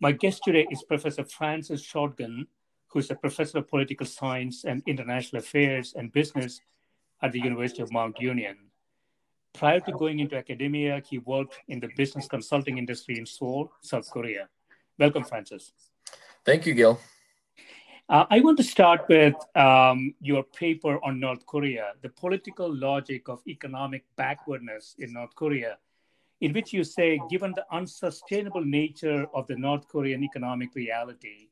My guest today is Professor Francis Schortgen, who is a professor of political science and international affairs and business at the University of Mount Union. Prior to going into academia, he worked in the business consulting industry in Seoul, South Korea. Welcome, Francis. Thank you, Gil. Uh, I want to start with um, your paper on North Korea, the political logic of economic backwardness in North Korea in which you say, given the unsustainable nature of the North Korean economic reality,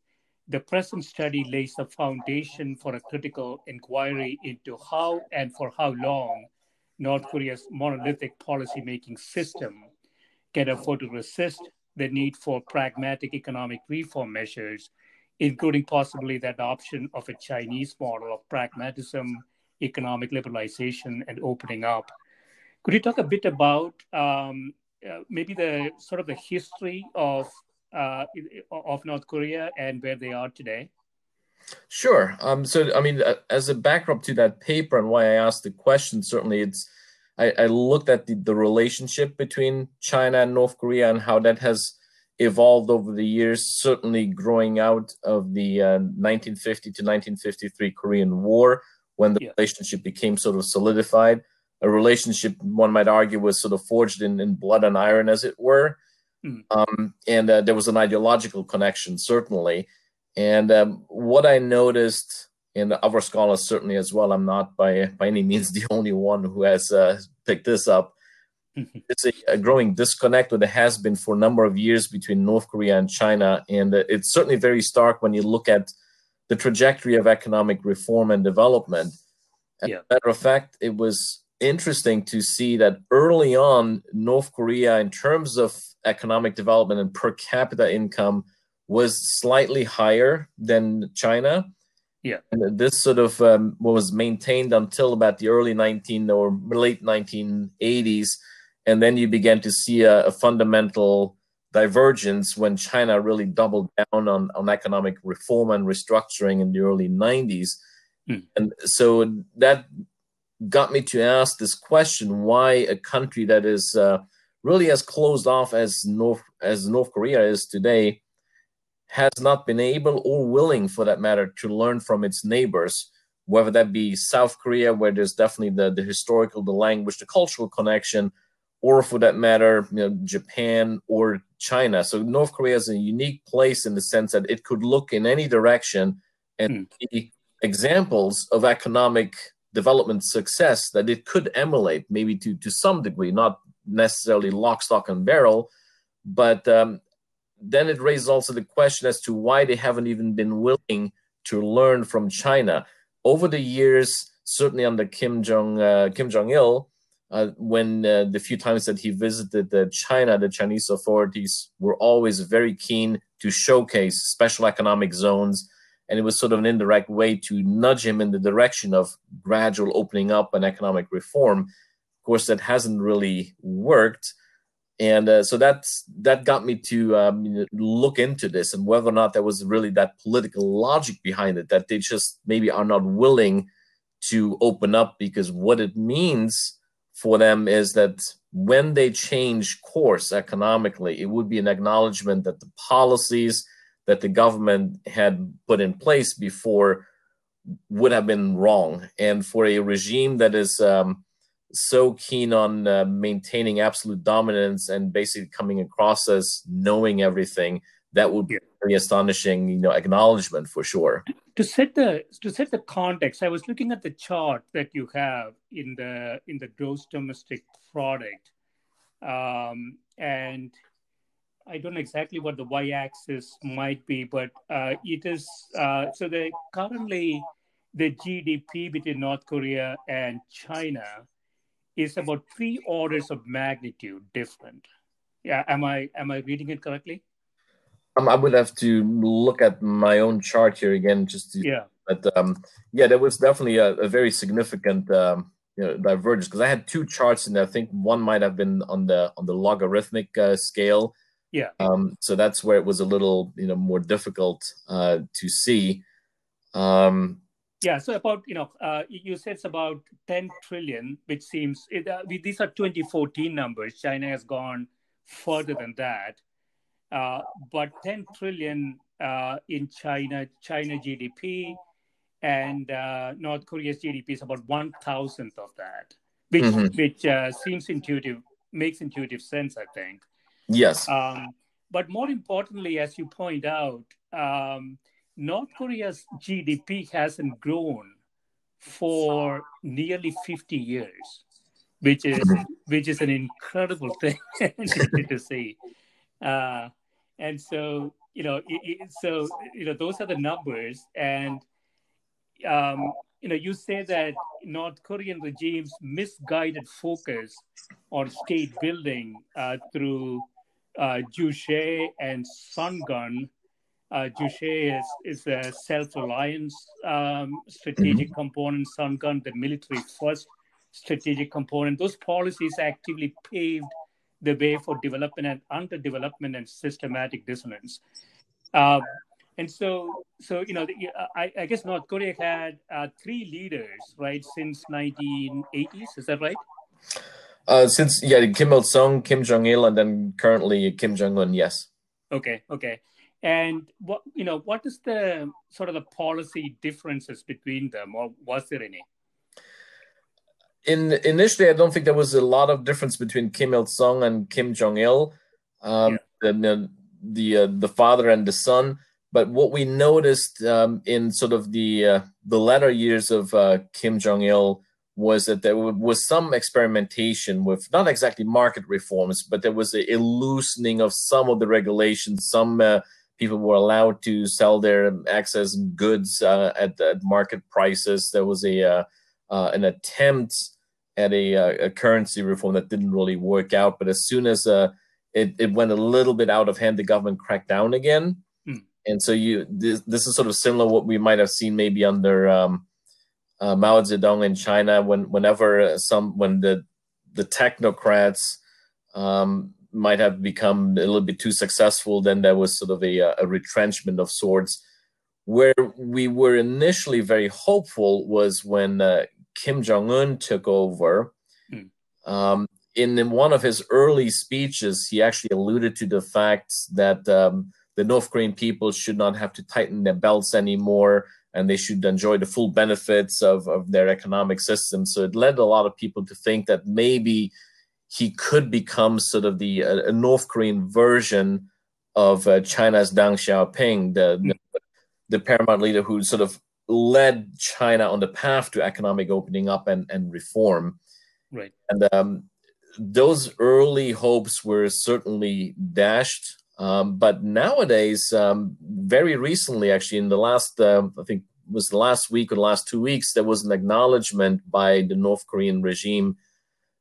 the present study lays a foundation for a critical inquiry into how and for how long North Korea's monolithic policymaking system can afford to resist the need for pragmatic economic reform measures, including possibly the adoption of a Chinese model of pragmatism, economic liberalization, and opening up could you talk a bit about um, uh, maybe the sort of the history of uh, of North Korea and where they are today? Sure. Um, so, I mean, uh, as a backdrop to that paper and why I asked the question, certainly it's I, I looked at the, the relationship between China and North Korea and how that has evolved over the years, certainly growing out of the uh, 1950 to 1953 Korean War when the yeah. relationship became sort of solidified a relationship one might argue was sort of forged in, in blood and iron as it were. Mm. um, and uh, there was an ideological connection certainly. And um, what i noticed and other scholars certainly as well i'm not by by any means the only one who has uh, picked this up. It's a, a, growing disconnect that has been for a number of years between north korea and china. And uh, it's certainly very stark when you look at the trajectory of economic reform and development. As yeah. a matter of fact it was interesting to see that early on, North Korea, in terms of economic development and per capita income, was slightly higher than China. Yeah. And this sort of um, was maintained until about the early 19 or late 1980s. And then you began to see a, a fundamental divergence when China really doubled down on, on economic reform and restructuring in the early 90s. Mm. And so that got me to ask this question: Why a country that is uh, really as closed off as North as North Korea is today has not been able or willing, for that matter, to learn from its neighbors, whether that be South Korea, where there's definitely the, the historical, the language, the cultural connection, or for that matter, you know, Japan or China. So North Korea is a unique place in the sense that it could look in any direction and mm. examples of economic development success that it could emulate, maybe to to some degree, not necessarily lock, stock, and barrel, but um, then it raises also the question as to why they haven't even been willing to learn from China over the years. Certainly under Kim Jong uh, Kim Jong Il, uh, when uh, the few times that he visited uh, China, the Chinese authorities were always very keen to showcase special economic zones and it was sort of an indirect way to nudge him in the direction of gradual opening up and economic reform. Of course, that hasn't really worked. And uh, so that's that got me to um, look into this and whether or not there was really that political logic behind it that they just maybe are not willing to open up because what it means for them is that when they change course economically, it would be an acknowledgement that the policies that the government had put in place before would have been wrong. And for a regime that is um, so keen on uh, maintaining absolute dominance and basically coming across as knowing everything, that would be very astonishing, you know, acknowledgement for sure. To set the to set the context, I was looking at the chart that you have in the in the gross domestic product, um, and I don't know exactly what the y-axis might be, but uh, it is uh, so. The currently the GDP between North Korea and China is about three orders of magnitude different. Yeah, am I am I reading it correctly? Um, I would have to look at my own chart here again, just to. Yeah. But um, yeah, there was definitely a, a very significant um, you know, divergence because I had two charts, and I think one might have been on the on the logarithmic uh, scale. Yeah. Um, so that's where it was a little you know more difficult uh, to see. Um, yeah, so about you know, uh, you said it's about 10 trillion, which seems it, uh, these are 2014 numbers. China has gone further than that, uh, but 10 trillion uh, in China, China GDP, and uh, North Korea's GDP is about one thousandth of that, which mm-hmm. which uh, seems intuitive, makes intuitive sense, I think. Yes. Um, but more importantly, as you point out. Um, North Korea's GDP hasn't grown for nearly 50 years, which is which is an incredible thing to see. Uh, and so you know, it, it, so you know, those are the numbers, and um, you know, you say that North Korean regime's misguided focus on state building uh, through uh, Juche and Sungun uh, Juche is, is a self-reliance um, strategic mm-hmm. component, Sungun, the military first strategic component. Those policies actively paved the way for development and underdevelopment and systematic dissonance. Um, and so, so you know, I, I guess North Korea had uh, three leaders, right, since 1980s. Is that right? Uh, since yeah, Kim Il Sung, Kim Jong Il, and then currently Kim Jong Un. Yes. Okay. Okay. And what you know, what is the sort of the policy differences between them, or was there any? In initially, I don't think there was a lot of difference between Kim Il Sung and Kim Jong Il, um, yeah. the the uh, the father and the son. But what we noticed um, in sort of the uh, the latter years of uh, Kim Jong Il was that there was some experimentation with not exactly market reforms, but there was a, loosening of some of the regulations, some uh, people were allowed to sell their excess goods uh, at, at, market prices. There was a uh, uh, an attempt at a, uh, a, currency reform that didn't really work out. But as soon as uh, it, it went a little bit out of hand, the government cracked down again. Mm. And so you this, this, is sort of similar what we might have seen maybe under um, uh, Mao Zedong in China when whenever some when the the technocrats um, might have become a little bit too successful, then there was sort of a, a retrenchment of sorts. Where we were initially very hopeful was when uh, Kim Jong Un took over. Mm. Um, in, in, one of his early speeches, he actually alluded to the fact that um, the North Korean people should not have to tighten their belts anymore and they should enjoy the full benefits of, of their economic system. So it led a lot of people to think that maybe he could become sort of the uh, North Korean version of uh, China's Deng Xiaoping, the, the, the paramount leader who sort of led China on the path to economic opening up and, and reform. Right. And um, those early hopes were certainly dashed. Um, but nowadays, um, very recently, actually, in the last, uh, I think, was the last week or the last two weeks, there was an acknowledgement by the North Korean regime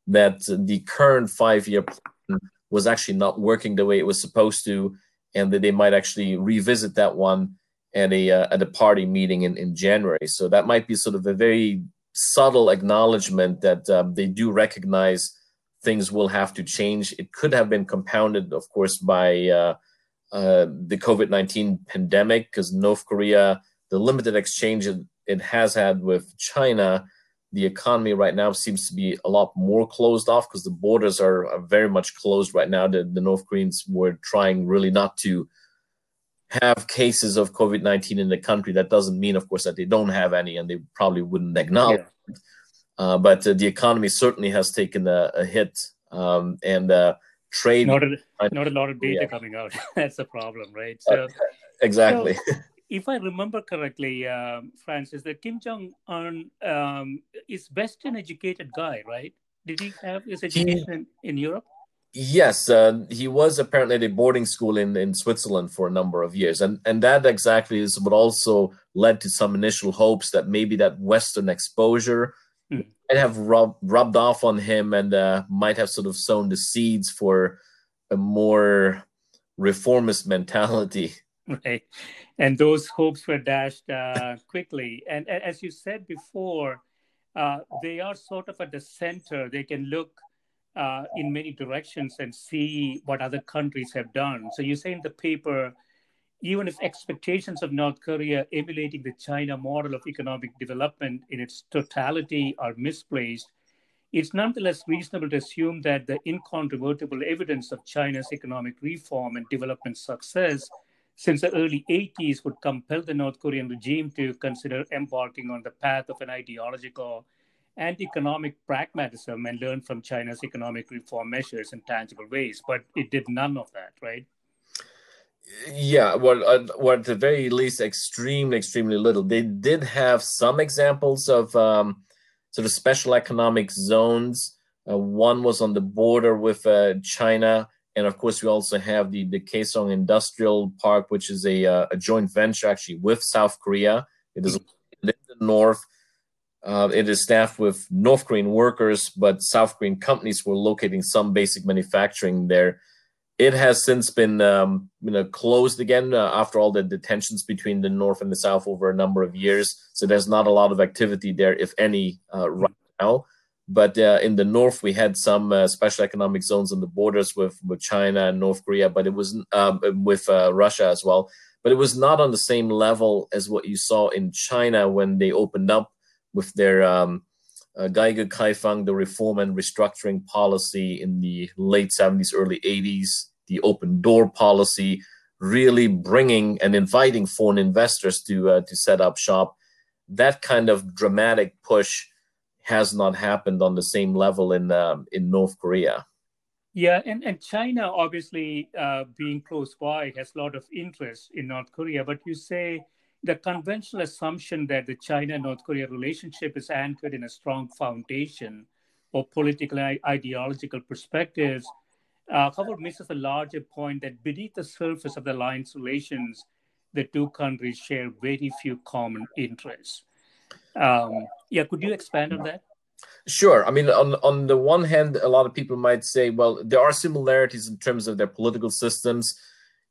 that the current five year plan was actually not working the way it was supposed to, and that they might actually revisit that one at a uh, at a party meeting in, in January. So that might be sort of a very subtle acknowledgement that um, they do recognize things will have to change. It could have been compounded, of course, by uh, uh, the COVID 19 pandemic, because North Korea, the limited exchange it, it has had with China, the economy right now seems to be a lot more closed off because the borders are, are, very much closed right now. The, the North Koreans were trying really not to have cases of COVID 19 in the country. That doesn't mean, of course, that they don't have any and they probably wouldn't acknowledge yeah. it. Uh, but uh, the economy certainly has taken a, a hit. Um, and uh, trade. Not a, not a lot of data yeah. coming out. That's a problem, right? So, exactly. So, if I remember correctly, uh, Francis, that Kim Jong Un um, is Western educated guy, right? Did he have his education he, in Europe? Yes, uh, he was apparently at a boarding school in, in Switzerland for a number of years, and and that exactly is what also led to some initial hopes that maybe that Western exposure. Might have rub, rubbed off on him and uh, might have sort of sown the seeds for a more reformist mentality. Right, and those hopes were dashed uh, quickly. And, and, as you said before, uh, they are sort of at the center. They can look uh, in many directions and see what other countries have done. So you say in the paper, even if expectations of North Korea emulating the China model of economic development in its totality are misplaced, it's nonetheless reasonable to assume that the incontrovertible evidence of China's economic reform and development success since the early 80s would compel the North Korean regime to consider embarking on the path of an ideological and economic pragmatism and learn from China's economic reform measures in tangible ways. But it did none of that, right? Yeah, well, uh, well, at the very least, extremely, extremely little. They did have some examples of um, sort of special economic zones. Uh, one was on the border with uh, China, and of course, we also have the the Kaesong Industrial Park, which is a uh, a joint venture actually with South Korea. It is in the north uh, it is staffed with North Korean workers, but South Korean companies were locating some basic manufacturing there. It has since been um, you know closed again uh, after all the detentions between the North and the South over a number of years. So there's not a lot of activity there, if any, uh, right now. But uh, in the North, we had some uh, special economic zones on the borders with, with China and North Korea, but it was um, with uh, Russia as well. But it was not on the same level as what you saw in China when they opened up with their um, uh, Gaige Kaifang, the reform and restructuring policy in the late 70s, early 80s, the open door policy, really bringing and inviting foreign investors to uh, to set up shop. That kind of dramatic push has not happened on the same level in uh, in North Korea. Yeah, and, and China obviously uh, being close by has a lot of interest in North Korea. But you say the conventional assumption that the China North Korea relationship is anchored in a strong foundation of political and ideological perspectives, uh, however, misses a larger point that beneath the surface of the alliance relations, the two countries share very few common interests. Um, yeah, could you expand on that? Sure. I mean, on on the one hand, a lot of people might say, well, there are similarities in terms of their political systems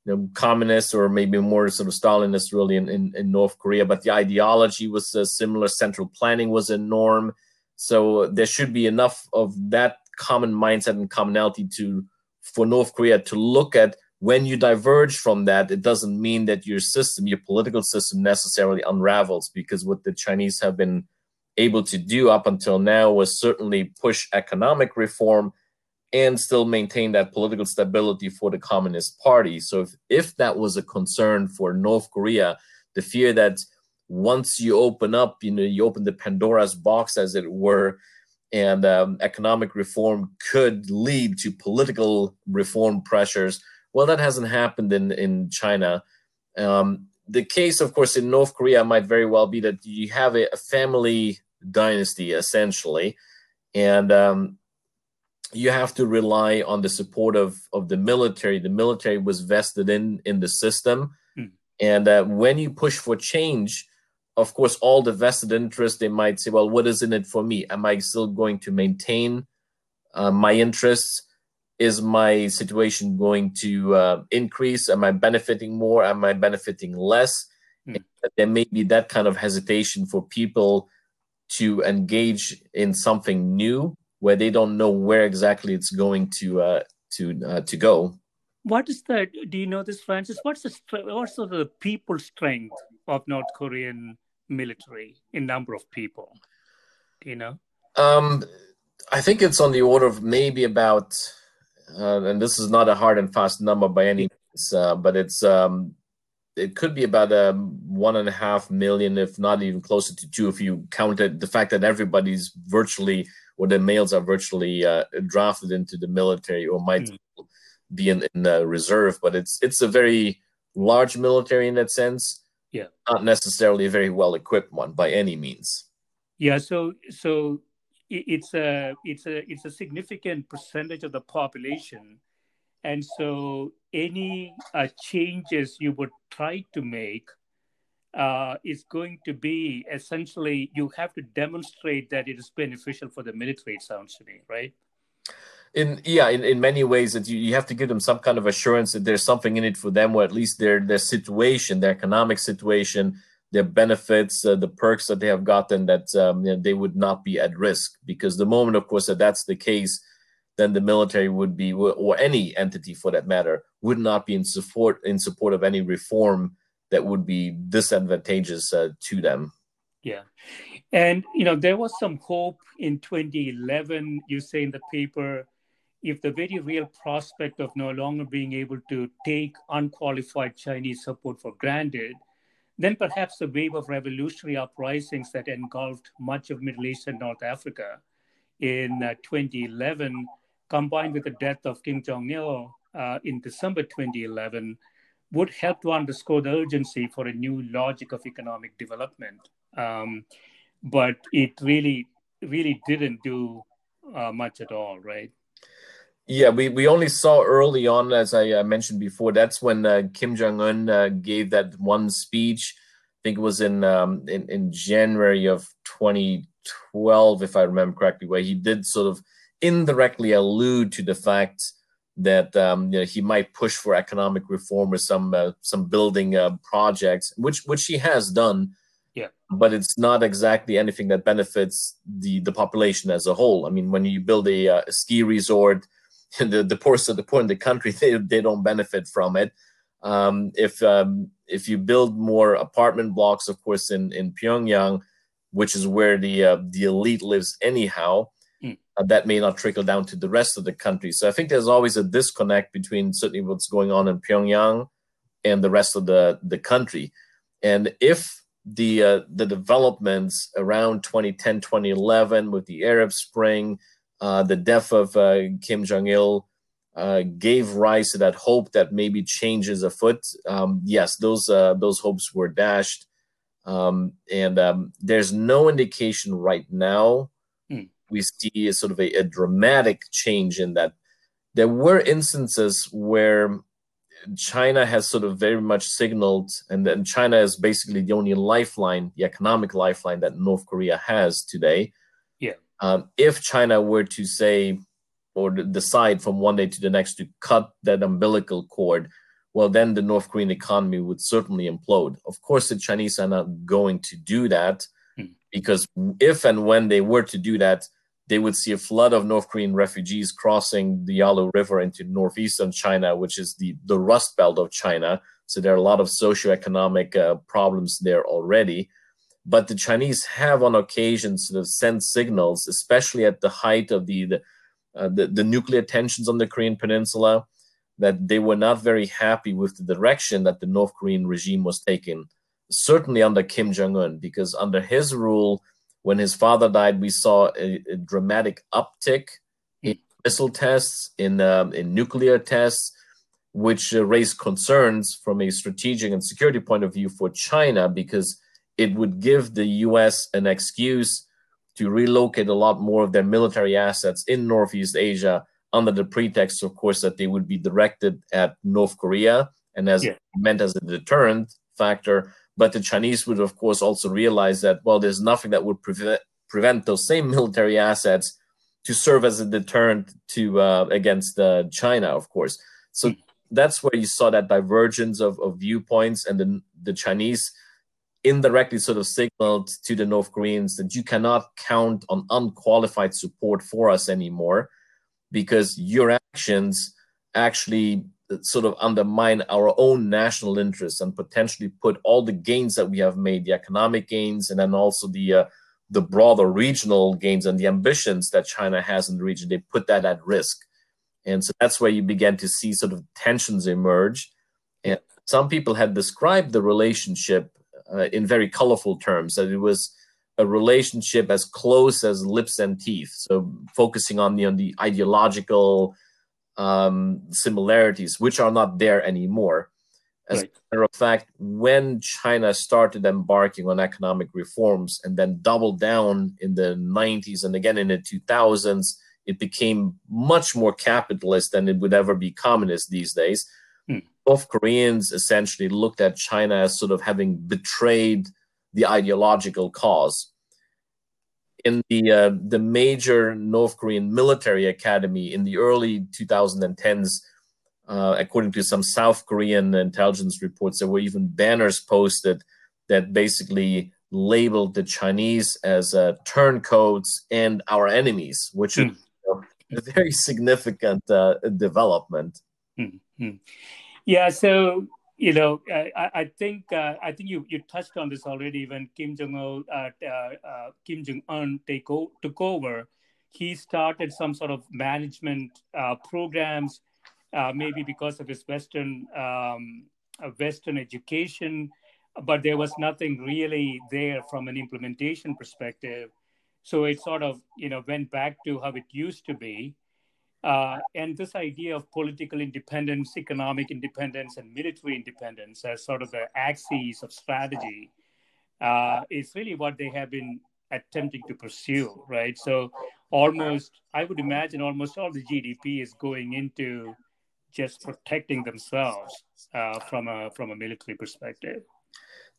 you know, communists or maybe more sort of Stalinist really in, in, in North Korea, but the ideology was uh, similar. Central planning was a norm. So there should be enough of that common mindset and commonality to for North Korea to look at when you diverge from that, it doesn't mean that your system, your political system necessarily unravels because what the Chinese have been able to do up until now was certainly push economic reform and still maintain that political stability for the Communist Party. So if, if that was a concern for North Korea, the fear that once you open up, you know, you open the Pandora's box, as it were, and um, economic reform could lead to political reform pressures. Well, that hasn't happened in in China. Um, the case, of course, in North Korea might very well be that you have a, a family dynasty essentially, and um, you have to rely on the support of of the military. The military was vested in in the system, hmm. and uh, when you push for change, of course, all the vested interest they might say, "Well, what is in it for me? Am I still going to maintain uh, my interests? Is my situation going to uh, increase? Am I benefiting more? Am I benefiting less?" Hmm. There may be that kind of hesitation for people to engage in something new where they don't know where exactly it's going to uh, to uh, to go. What is the? Do you know this, Francis? What's the what's the people strength of North Korean military in number of people? Do you know? Um, I think it's on the order of maybe about, uh, and this is not a hard and fast number by any means, uh, but it's um, it could be about a um, one and a half million, if not even closer to two, if you counted the fact that everybody's virtually or the males are virtually uh, drafted into the military or might mm. be in, in the reserve. But it's it's a very large military in that sense. Yeah, not necessarily a very well equipped one by any means. Yeah, so so it's a it's a it's a significant percentage of the population and so any uh, changes you would try to make uh, is going to be essentially you have to demonstrate that it is beneficial for the military. It sounds to me, right? In yeah, in, in many ways that you, you have to give them some kind of assurance that there's something in it for them, or at least their their situation, their economic situation, their benefits, uh, the perks that they have gotten, that um, you know, they would not be at risk. Because the moment, of course, that that's the case, then the military would be, or any entity for that matter, would not be in support in support of any reform that would be disadvantageous uh, to them. Yeah, and you know there was some hope in 2011. You say in the paper, if the very real prospect of no longer being able to take unqualified Chinese support for granted, then perhaps the wave of revolutionary uprisings that engulfed much of Middle East and North Africa in uh, 2011 combined with the death of Kim Jong il uh, in December 2011, would help to underscore the urgency for a new logic of economic development. Um, but it really, really didn't do uh, much at all, right? Yeah, we, we only saw early on, as I uh, mentioned before, that's when uh, Kim Jong Un uh, gave that one speech. I think it was in, um, in in January of 2012, if I remember correctly, where he did sort of indirectly allude to the fact that um, you know, he might push for economic reform or some uh, some building uh, projects, which which he has done. Yeah, but it's not exactly anything that benefits the the population as a whole. I mean, when you build a, uh, a ski resort, the the poorest of the poor in the country they they don't benefit from it. Um, if um, if you build more apartment blocks, of course, in in Pyongyang, which is where the uh, the elite lives anyhow, uh, that may not trickle down to the rest of the country. So I think there's always a disconnect between certainly what's going on in Pyongyang and the rest of the, the country. And if the uh, the developments around 2010, 2011 with the Arab Spring, uh, the death of uh, Kim Jong Il uh, gave rise to that hope that maybe change is afoot. Um, yes, those uh, those hopes were dashed, um, and um, there's no indication right now we see a sort of a, a dramatic change in that. There were instances where China has sort of very much signaled, and then China is basically the only lifeline, the economic lifeline that North Korea has today. Yeah. Um, if China were to say or decide from one day to the next to cut that umbilical cord, well, then the North Korean economy would certainly implode. Of course, the Chinese are not going to do that. Because if and when they were to do that, they would see a flood of North Korean refugees crossing the Yalu River into northeastern China, which is the, the Rust Belt of China. So there are a lot of socioeconomic uh, problems there already. But the Chinese have on occasion sort of sent signals, especially at the height of the, the, uh, the, the nuclear tensions on the Korean Peninsula, that they were not very happy with the direction that the North Korean regime was taking, certainly under Kim Jong un, because under his rule, when his father died, we saw a, a dramatic uptick in missile tests, in um, in nuclear tests, which uh, raised concerns from a strategic and security point of view for China because it would give the U.S. an excuse to relocate a lot more of their military assets in Northeast Asia under the pretext, of course, that they would be directed at North Korea and as yeah. meant as a deterrent factor but the Chinese would, of course, also realize that, well, there's nothing that would prevent, prevent those same military assets to serve as a deterrent to uh, against uh, China, of course. So that's where you saw that divergence of, of viewpoints, and the, the Chinese indirectly sort of signaled to the North Koreans that you cannot count on unqualified support for us anymore because your actions actually sort of undermine our own national interests and potentially put all the gains that we have made, the economic gains, and then also the uh, the broader regional gains and the ambitions that China has in the region, they put that at risk. And so that's where you began to see sort of tensions emerge. And some people had described the relationship uh, in very colorful terms that it was a relationship as close as lips and teeth. So focusing on the on the ideological um, similarities, which are not there anymore. As right. a matter of fact, when China started embarking on economic reforms and then doubled down in the 90s and again in the 2000s, it became much more capitalist than it would ever be communist these days. Hmm. Both Koreans essentially looked at China as sort of having betrayed the ideological cause in the uh, the major North Korean military academy in the early 2010s, uh, according to some South Korean intelligence reports, there were even banners posted that basically labeled the Chinese as uh, turncoats and our enemies, which mm. is you know, a very significant uh, development. Mm-hmm. Yeah, so you know, I, I think uh, I think you, you touched on this already when Kim Jong Un uh, uh, Kim Jong Un take o- took over. He started some sort of management uh, programs, uh, maybe because of his Western um, uh, Western education, but there was nothing really there from an implementation perspective. So it sort of you know went back to how it used to be. Uh, and this idea of political independence, economic independence, and military independence as sort of the axes of strategy uh, is really what they have been attempting to pursue, right? So, almost, I would imagine almost all the GDP is going into just protecting themselves uh, from a from a military perspective.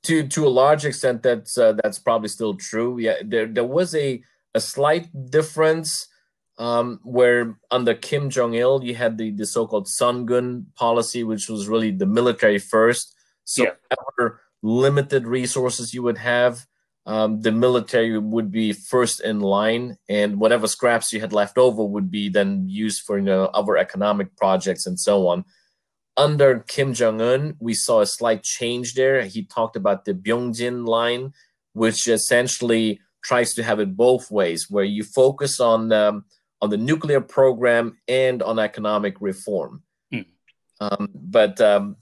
To to a large extent, that's uh, that's probably still true. Yeah, there there was a a slight difference um, where under Kim Jong Il, you had the, the so-called Sungun policy, which was really the military first. So yeah. whatever limited resources you would have, um, the military would be first in line, and whatever scraps you had left over would be then used for you know other economic projects and so on. Under Kim Jong Un, we saw a slight change there. He talked about the Byungjin line, which essentially tries to have it both ways, where you focus on um, on the nuclear program and on economic reform. Hmm. Um, but um,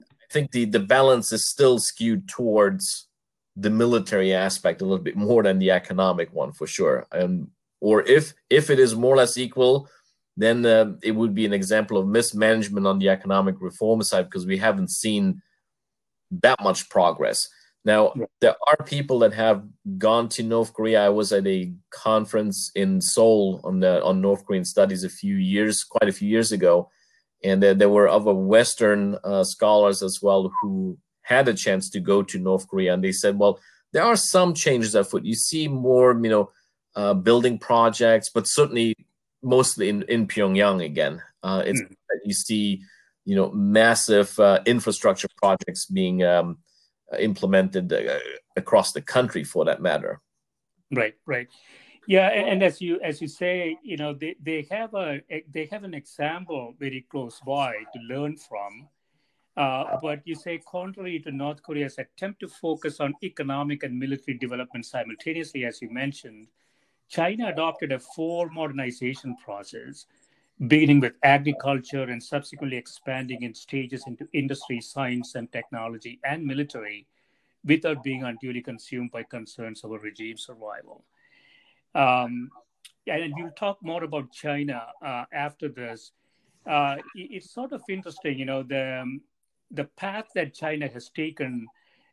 I think the, the balance is still skewed towards the military aspect a little bit more than the economic one for sure. Um, or if if it is more or less equal, then uh, it would be an example of mismanagement on the economic reform side because we haven't seen that much progress. Now, there are people that have gone to North Korea. I was at a conference in Seoul on the on North Korean studies a few years, quite a few years ago, and there, there were other Western uh, scholars as well who had a chance to go to North Korea, and they said, well, there are some changes afoot. You see more, you know, uh, building projects, but certainly mostly in in Pyongyang again. Uh, it's mm. you see, you know, massive uh, infrastructure projects being um, implemented uh, across the country for that matter. Right right. Yeah and, and, as you as you say you know they, they have a they have an example very close by to learn from. Uh, but you say contrary to north korea's attempt to focus on economic and military development simultaneously as you mentioned china adopted a four modernization process beginning with agriculture and subsequently expanding in stages into industry, science and technology, and military without being unduly consumed by concerns over regime survival. Um, and we'll talk more about China uh, after this. Uh, it's sort of interesting, you know, the, um, the path that China has taken.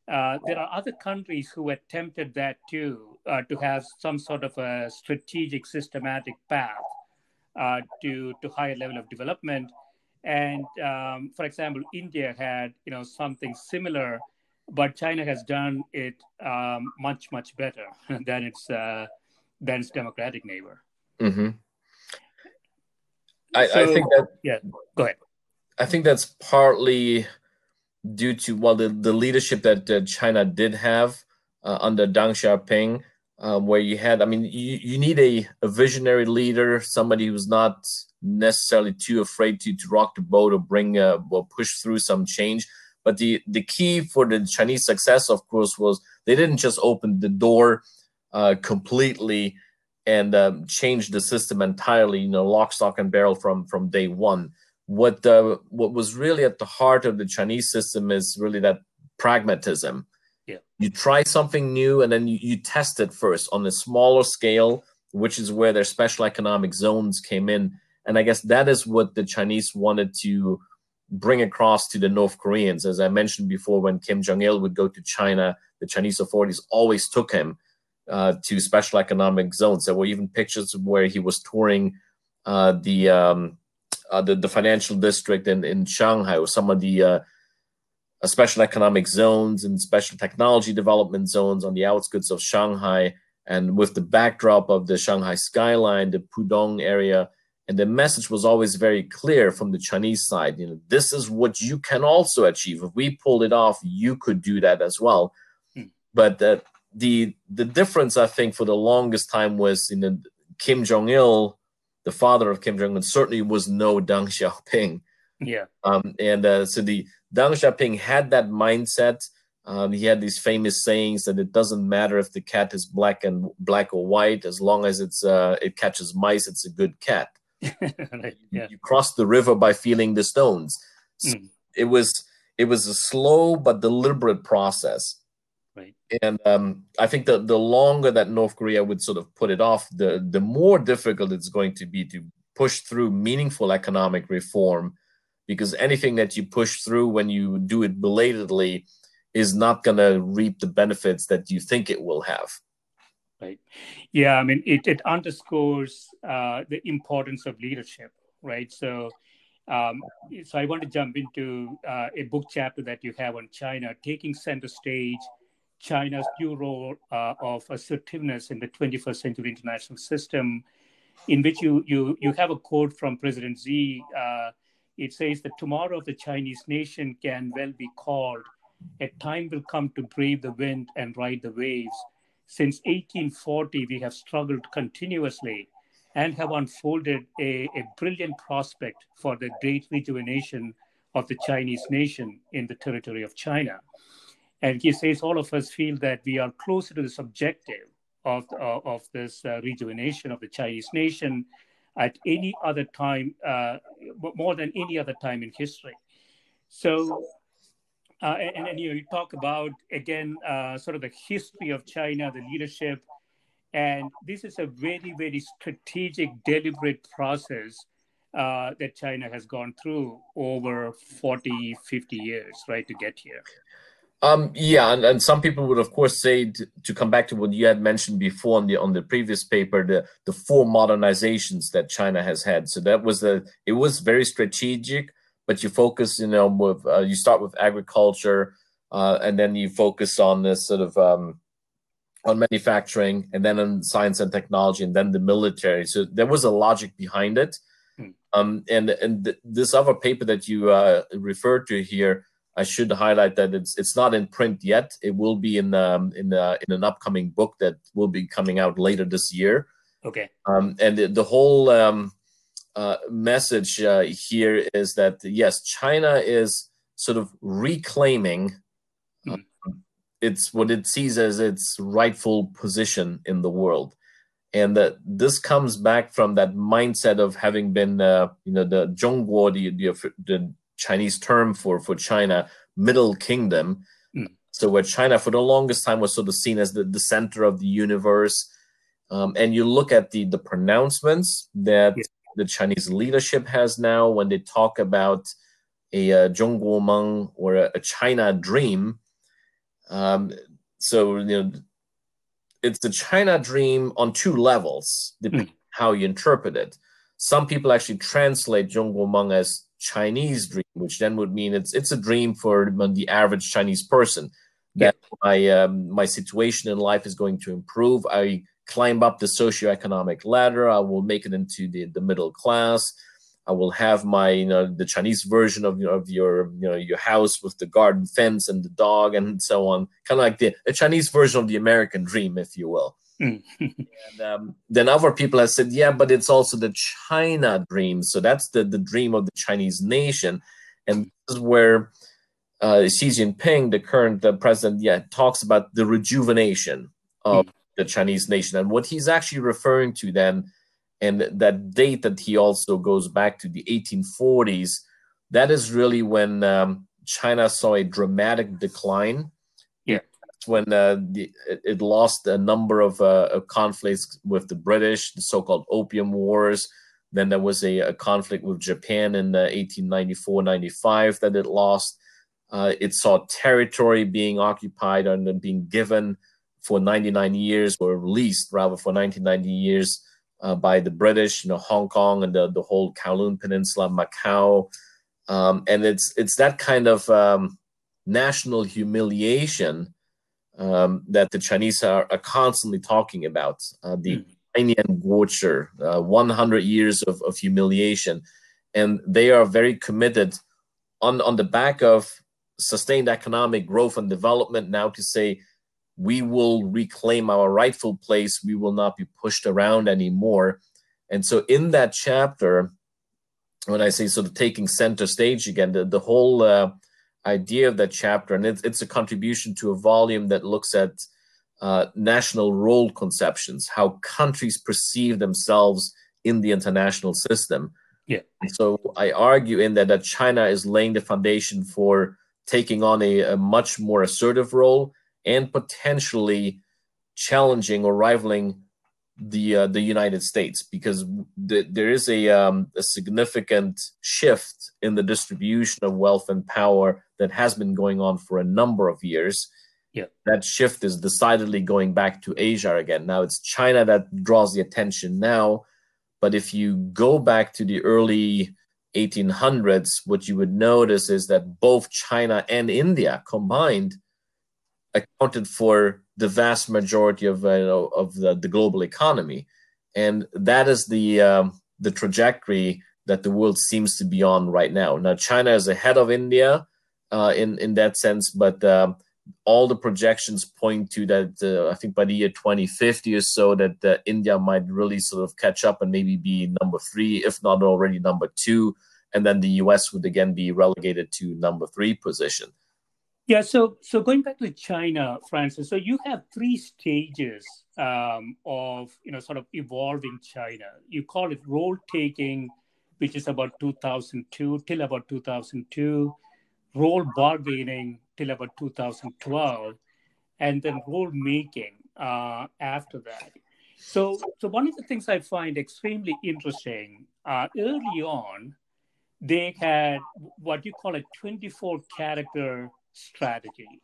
Uh, there are other countries who attempted that too, uh, to have some sort of a strategic, systematic path uh, to to higher level of development. And um, for example, India had you know something similar, but China has done it um, much much better than its uh, than its democratic neighbor. Mm-hmm. I, so, I think that yeah, go ahead. I think that's partly due to well the, the leadership that uh, China did have uh, under Deng Xiaoping, um, where you had I mean you, you need a, a visionary leader, somebody who's not necessarily too afraid to to rock the boat or bring uh, or push through some change. But the the key for the Chinese success, of course, was they didn't just open the door uh, completely and um, change the system entirely, you know, lock, stock, and barrel from from day one what uh, what was really at the heart of the Chinese system is really that pragmatism. You try something new and then you, you test it first on a smaller scale, which is where their special economic zones came in. And I guess that is what the Chinese wanted to bring across to the North Koreans. As I mentioned before, when Kim Jong il would go to China, the Chinese authorities always took him uh, to special economic zones. There were even pictures where he was touring uh, the um, uh, the, the financial district in, in Shanghai or some of the uh, special economic zones and special technology development zones on the outskirts of Shanghai. And with the backdrop of the Shanghai skyline, the Pudong area, and the message was always very clear from the Chinese side. You know, this is what you can also achieve. If we pulled it off, you could do that as well. Hmm. But uh, the the difference, I think, for the longest time was you know Kim Jong Il the father of Kim Jong Un certainly was no Deng Xiaoping. Yeah. Um, and uh, so the Deng Xiaoping had that mindset. Um, he had these famous sayings that it doesn't matter if the cat is black and black or white, as long as it's uh, it catches mice, it's a good cat. yeah. you, you, cross the river by feeling the stones. So mm. It was it was a slow but deliberate process. Right. And um, I think that the longer that North Korea would sort of put it off, the the more difficult it's going to be to push through meaningful economic reform, because anything that you push through when you do it belatedly is not going to reap the benefits that you think it will have. Right. Yeah. I mean, it it underscores uh, the importance of leadership. Right. So. Um, so I want to jump into uh, a book chapter that you have on China, taking center stage China's new role uh, of assertiveness in the 21st century international system, in which you, you, you have a quote from President Xi. It says, The tomorrow of the Chinese nation can well be called. A time will come to brave the wind and ride the waves. Since 1840, we have struggled continuously and have unfolded a, a brilliant prospect for the great rejuvenation of the Chinese nation in the territory of China. And he says all of us feel that we are closer to this objective of, uh, of this uh, rejuvenation of the Chinese nation at any other time, uh, more than any other time in history. So, uh, and, and, you know, you talk about again uh, sort of the history of China, the leadership, and this is a very, very strategic, deliberate process uh, that China has gone through over 40, 50 years, right, to get here. Um, yeah, and, and some people would of course say to, to, come back to what you had mentioned before on the on the previous paper, the the four modernizations that China has had. So that was the it was very strategic, but you focus, you know, with uh, you start with agriculture, uh, and then you focus on this sort of um, on manufacturing, and then on science and technology, and then the military. So there was a logic behind it. Hmm. Um, and and th- this other paper that you uh, referred to here I should highlight that it's it's not in print yet. It will be in um, in uh, in an upcoming book that will be coming out later this year. Okay. Um, and the, the whole um, uh, message uh, here is that yes, China is sort of reclaiming mm. its what it sees as its rightful position in the world, and that this comes back from that mindset of having been uh, you know the Zhongguo the, the the Chinese term for for China, Middle Kingdom. Mm. So where China for the longest time was sort of seen as the, the center of the universe. Um, and you look at the the pronouncements that yeah. the Chinese leadership has now when they talk about a uh, Zhongguomeng or a, a, China dream. Um, so you know, it's the China dream on two levels, depending mm. how you interpret it. Some people actually translate Zhongguomeng as Chinese dream, which then would mean it's it's a dream for the average Chinese person that yeah. my um, my situation in life is going to improve. I climb up the socioeconomic ladder. I will make it into the, the middle class. I will have my, you know, the Chinese version of, you know, of your, you know, your house with the garden fence and the dog and so on. Kind of like the a Chinese version of the American dream, if you will. Mm. and um, then other people have said, yeah, but it's also the China dream. So that's the, the dream of the Chinese nation. And this is where uh, Xi Jinping, the current uh, president, yeah, talks about the rejuvenation of mm. the Chinese nation. And what he's actually referring to then and that date that he also goes back to the 1840s that is really when um, china saw a dramatic decline when uh, the, it lost a number of, uh, of, conflicts with the british the so-called opium wars then there was a, a conflict with japan in 1894-95 uh, that it lost uh, it saw territory being occupied and then being given for 99 years or released rather for 1990 years uh, by the British, you know, Hong Kong and the, the whole Kowloon Peninsula, Macau. Um, and it's it's that kind of um, national humiliation um, that the Chinese are, are constantly talking about. Uh, the Bainian Guochi, uh, 100 years of, of humiliation. And they are very committed on, on the back of sustained economic growth and development now to say we will reclaim our rightful place. We will not be pushed around anymore. And so, in that chapter, when I say sort of taking center stage again, the, the whole uh, idea of that chapter, and it's, it's a contribution to a volume that looks at uh, national role conceptions, how countries perceive themselves in the international system. Yeah. So I argue in that that China is laying the foundation for taking on a, a much more assertive role and potentially challenging or rivaling the uh, the United States because th- there is a um, a significant shift in the distribution of wealth and power that has been going on for a number of years. Yeah. That shift is decidedly going back to Asia again. Now it's China that draws the attention now, but if you go back to the early 1800s, what you would notice is that both China and India combined accounted for the vast majority of uh, of the, the global economy, and that is the um, the trajectory that the world seems to be on right now. Now, China is ahead of India uh, in in that sense, but uh, all the projections point to that. Uh, I think by the year 2050 or so, that uh, India might really sort of catch up and maybe be number three, if not already number two, and then the U.S. would again be relegated to number three position. Yeah, so so going back to China, Francis. So you have three stages um, of you know sort of evolving China. You call it role taking, which is about 2002 till about 2002, role bargaining till about 2012, and then role making uh, after that. So so one of the things I find extremely interesting uh, early on, they had what you call a 24 character strategy.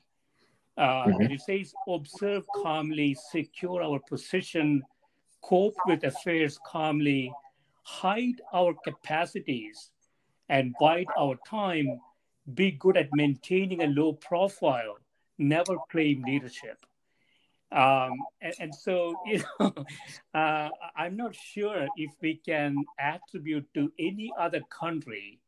Uh, mm-hmm. And it says, observe calmly, secure our position, cope with affairs calmly, hide our capacities, and bide our time, be good at maintaining a low profile, never claim leadership. Um, and, and, so, you know, uh, I'm not sure if we can attribute to any other country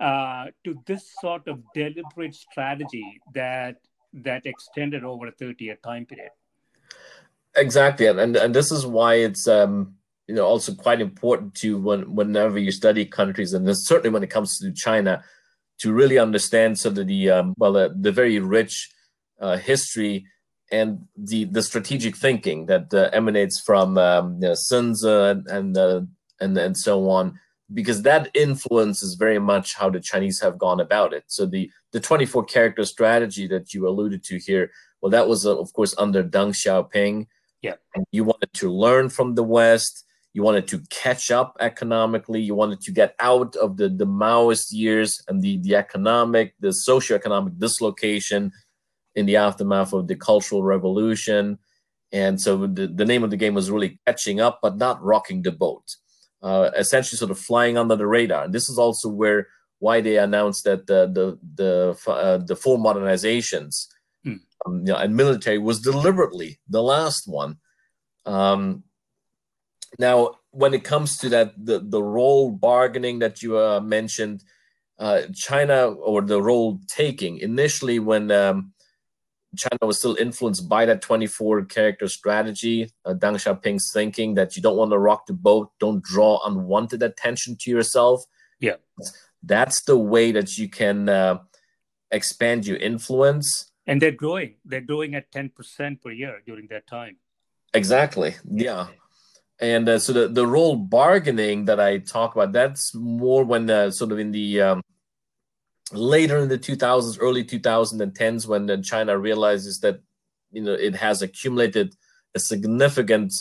uh, to this sort of deliberate strategy that that extended over a 30 year time period. Exactly and and this is why it's um you know also quite important to when whenever you study countries and this, certainly when it comes to china to really understand sort of the um, well uh, the very rich uh, history and the the strategic thinking that uh, emanates from um, you know, Sun Tzu and and, uh, and and so on because that influences very much how the Chinese have gone about it. So the the 24 character strategy that you alluded to here, well, that was uh, of course under Deng Xiaoping. Yeah, and you wanted to learn from the West. You wanted to catch up economically. You wanted to get out of the the Maoist years and the the economic, the socioeconomic dislocation in the aftermath of the Cultural Revolution. And so the, the name of the game was really catching up, but not rocking the boat uh, essentially sort of flying under the radar. And this is also where why they announced that the the the uh, the four modernizations hmm. um, you know, and military was deliberately the last one. Um, now, when it comes to that the, the role bargaining that you uh, mentioned uh, china or the role taking initially when um, china was still influenced by that 24 character strategy. Uh, deng xiaoping's thinking that you don't want to rock the boat don't draw unwanted attention to yourself. Yeah. That's the way that you can uh, expand your influence. And they're growing. They're growing at 10% per year during that time. Exactly. Yeah. And uh, so the, the role bargaining that i talk about that's more when uh, sort of in the um, later in the 2000s early 2010s when china realizes that you know it has accumulated a significant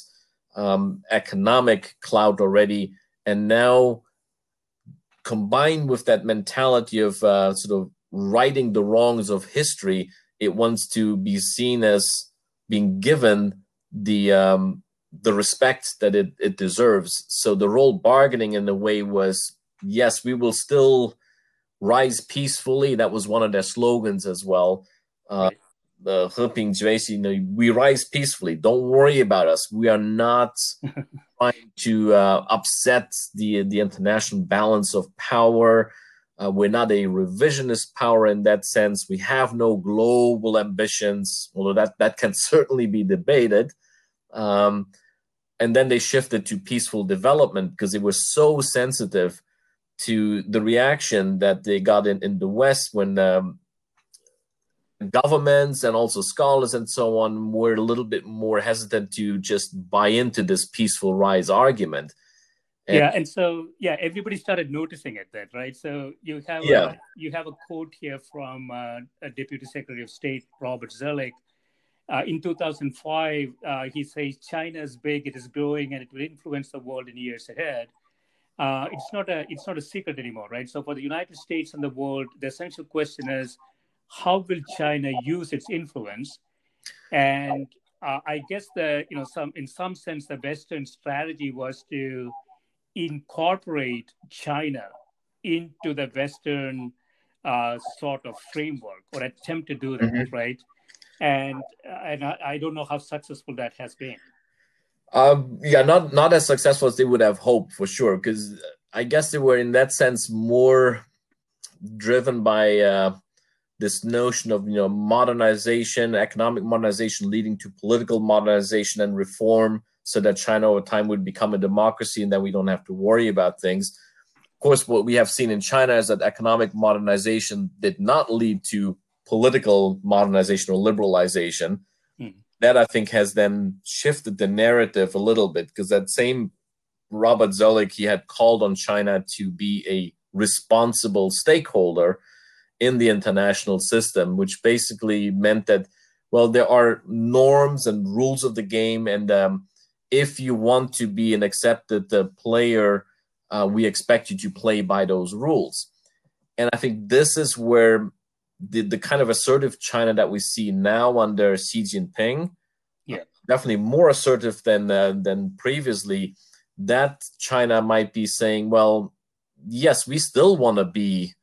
um, economic cloud already and now combined with that mentality of uh, sort of righting the wrongs of history it wants to be seen as being given the um, the respect that it, it deserves. So the role bargaining in a way was yes, we will still rise peacefully. That was one of their slogans as well. Uh, the Heping you know, we rise peacefully. Don't worry about us. We are not trying to uh, upset the the international balance of power. Uh, we're not a revisionist power in that sense. We have no global ambitions, although that, that can certainly be debated. Um, and then they shifted to peaceful development because they were so sensitive to the reaction that they got in, in the West when um, governments and also scholars and so on were a little bit more hesitant to just buy into this peaceful rise argument. And, yeah, and so yeah, everybody started noticing it then, right? So you have yeah. a, you have a quote here from uh, a Deputy Secretary of State Robert Zoellick uh, in 2005, uh, he says China is big, it is growing, and it will influence the world in years ahead. Uh, it's not a it's not a secret anymore, right? So for the United States and the world, the essential question is, how will China use its influence? And uh, I guess the you know some in some sense the Western strategy was to incorporate China into the Western uh, sort of framework or attempt to do that, mm-hmm. right? and and I, I don't know how successful that has been. Um, yeah, not not as successful as they would have hoped for sure, because I guess they were in that sense more driven by uh, this notion of you know modernization, economic modernization leading to political modernization and reform, so that China over time would become a democracy, and then we don't have to worry about things. Of course, what we have seen in China is that economic modernization did not lead to political modernization or liberalization. That I think has then shifted the narrative a little bit because that same Robert Zoellick, he had called on China to be a responsible stakeholder in the international system, which basically meant that, well, there are norms and rules of the game. And um, if you want to be an accepted uh, player, uh, we expect you to play by those rules. And I think this is where the, the kind of assertive China that we see now under Xi Jinping, yeah, definitely more assertive than uh, than previously. That China might be saying, well, yes, we still want to be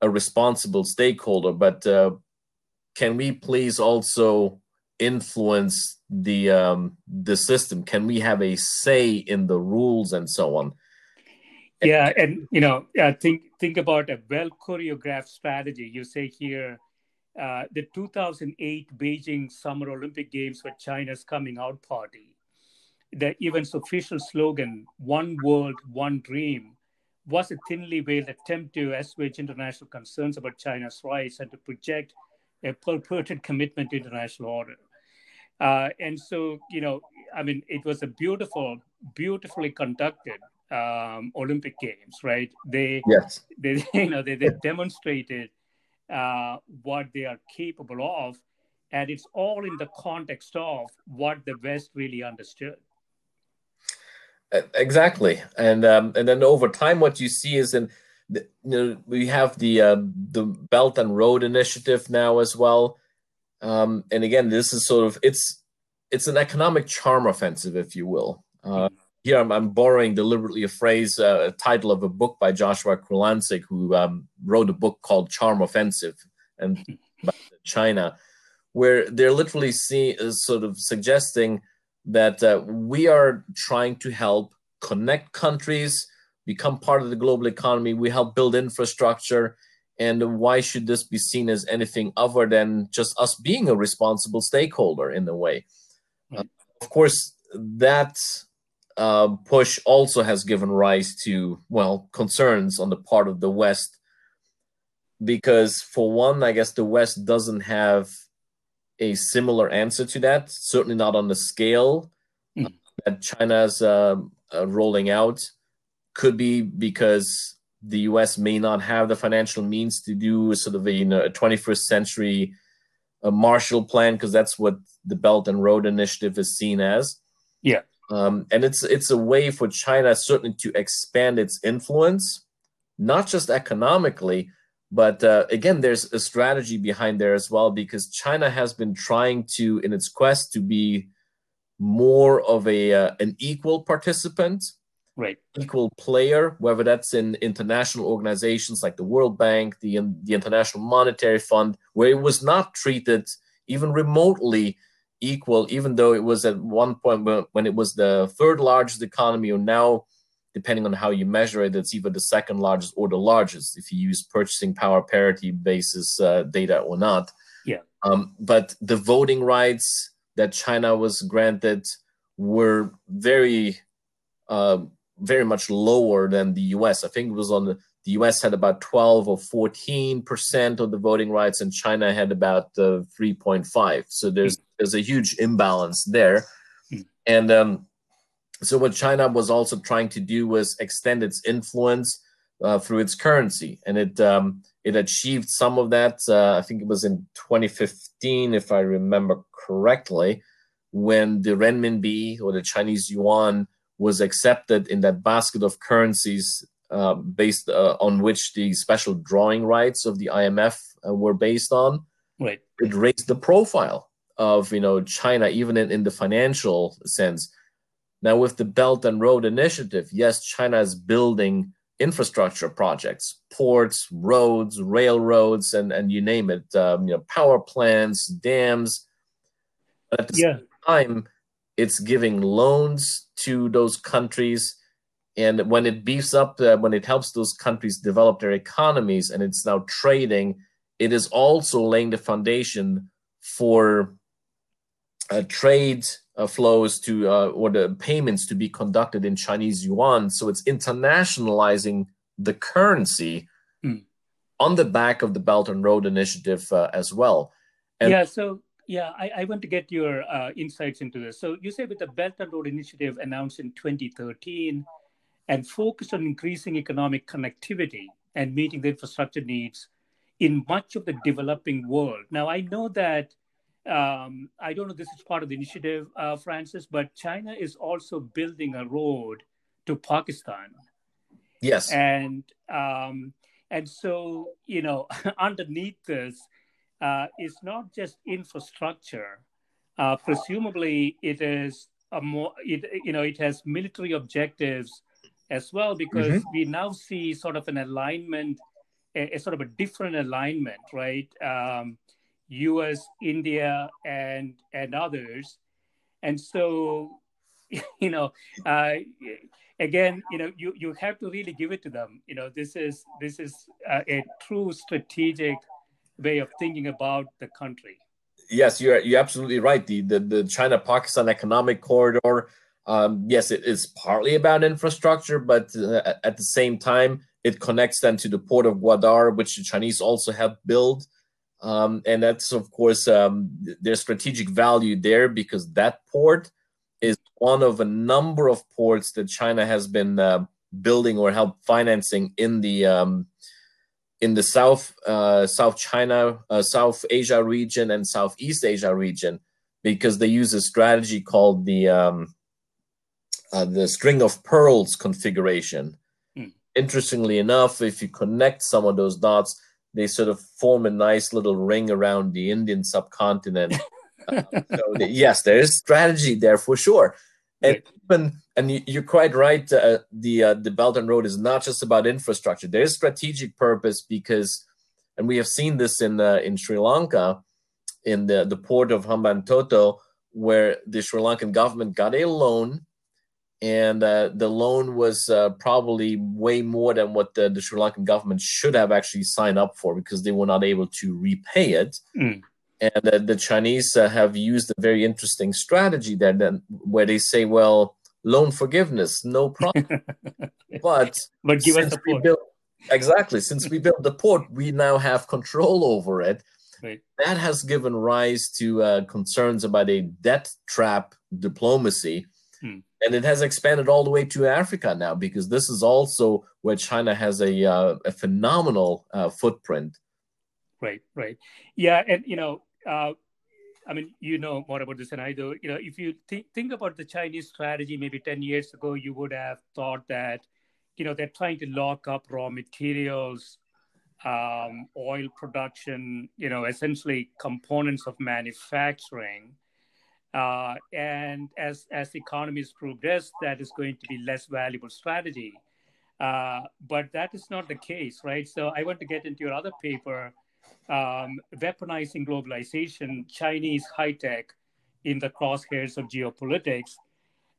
a responsible stakeholder, but uh, can we please also influence the um, the system? Can we have a say in the rules and so on? Yeah and you know think think about a well choreographed strategy. You say here uh, the 2008 beijing summer olympic games were china's coming out party the event's official slogan one world one dream was a thinly veiled attempt to assuage international concerns about china's rights and to project a purported commitment to international order. Uh, and so you know i mean it was a beautiful beautifully conducted um, Olympic Games, right? They yes, they you know they, they demonstrated uh, what they are capable of, and it's all in the context of what the West really understood. Exactly, and um, and then over time, what you see is in the, you know we have the uh, the Belt and Road Initiative now as well, um, and again, this is sort of it's it's an economic charm offensive, if you will. Uh, here I'm, I'm, borrowing deliberately a phrase, uh, a title of a book by Joshua Kurlantzick, who um, wrote a book called Charm Offensive and China, where they're literally see, uh, sort of suggesting that uh, we are trying to help connect countries, become part of the global economy. We help build infrastructure. And why should this be seen as anything other than just us being a responsible stakeholder in a way? Right. Of course, that uh, push also has given rise to, well, concerns on the part of the West. Because, for one, I guess the West doesn't have a similar answer to that, certainly not on the scale mm. that China's uh, uh, rolling out. Could be because the US may not have the financial means to do sort of a, you know, a 21st century uh, Marshall Plan, because that's what the Belt and Road Initiative is seen as. Yeah. Um, and it's it's a way for China certainly to expand its influence, not just economically, but uh, again, there's a strategy behind there as well because China has been trying to, in its quest to be more of a uh, an equal participant, right? Equal player, whether that's in international organizations like the World Bank, the the International Monetary Fund, where it was not treated even remotely equal, even though it was at one point when it was the third largest economy, or now, depending on how you measure it, it's either the second largest or the largest if you use purchasing power parity basis uh, data or not. Yeah. Um, but the voting rights that China was granted were very, uh, very much lower than the U.S. I think it was on the US had about 12 or 14 percent of the voting rights, and China had about uh, 3.5. So there's there's a huge imbalance there, mm. and um, so what China was also trying to do was extend its influence uh, through its currency, and it um, it achieved some of that. Uh, I think it was in 2015, if I remember correctly, when the renminbi or the Chinese yuan was accepted in that basket of currencies uh, based uh, on which the special drawing rights of the IMF uh, were based on. Right. It raised the profile of you know China even in, in the financial sense. Now with the Belt and Road Initiative, yes, China is building infrastructure projects, ports, roads, railroads, and and you name it, um, you know, power plants, dams. But at the yeah. same time, it's giving loans to those countries and when it beefs up, uh, when it helps those countries develop their economies and it's now trading, it is also laying the foundation for uh, trade uh, flows to uh, or the payments to be conducted in Chinese yuan. So it's internationalizing the currency mm. on the back of the Belt and Road Initiative uh, as well. And yeah. So yeah, I, I want to get your uh, insights into this. So you say with the Belt and Road Initiative announced in 2013 and focused on increasing economic connectivity and meeting the infrastructure needs in much of the developing world. Now, I know that um, I don't know this is part of the initiative, uh, Francis, but China is also building a road to Pakistan. Yes, and um, and so you know, underneath this uh, is not just infrastructure. Uh, presumably, it is a more it you know it has military objectives as well because mm-hmm. we now see sort of an alignment a, a, sort of a different alignment right? Um, us india and and others. And so you know uh, again you know you you have to really give it to them. You know this is this is uh, a true strategic way of thinking about the country. Yes you're you're absolutely right. The the, the china pakistan economic corridor um, yes, it is partly about infrastructure, but uh, at the same time, it connects them to the port of Gwadar, which the Chinese also have built. Um, and that's, of course, um, strategic value there because that port is one of a number of ports that China has been uh, building or help financing in the um, in the South uh, South China, uh, South Asia region, and Southeast Asia region, because they use a strategy called the um, uh, the string of pearls configuration. Mm. Interestingly enough, if you connect some of those dots, they sort of form a nice little ring around the Indian subcontinent. uh, so the, yes, there is strategy there for sure. And even, and you, are quite right. Uh, the uh, the Belt and Road is not just about infrastructure. There is strategic purpose because, and we have seen this in uh, in Sri Lanka, in the the port of Hambantota, where the Sri Lankan government got a loan and uh, the loan was uh, probably way more than what the, the, Sri Lankan government should have actually signed up for because they were not able to repay it. Mm. And uh, the Chinese uh, have used a very interesting strategy there, then, where they say, "Well, loan forgiveness, no problem, but but give us support." Built, exactly, since we built the port, we now have control over it. Right. That has given rise to uh, concerns about a debt trap diplomacy Hmm. And it has expanded all the way to Africa now because this is also where China has a, uh, a phenomenal uh, footprint. Right, right. Yeah, and you know, uh, I mean, you know more about this than I do. You know, if you th- think about the Chinese strategy maybe 10 years ago, you would have thought that, you know, they're trying to lock up raw materials, um, oil production, you know, essentially components of manufacturing uh, and as as economies progress, that is going to be less valuable strategy. Uh, but that is not the case, right? So I want to get into your other paper, um, weaponizing globalization, Chinese high tech in the crosshairs of geopolitics,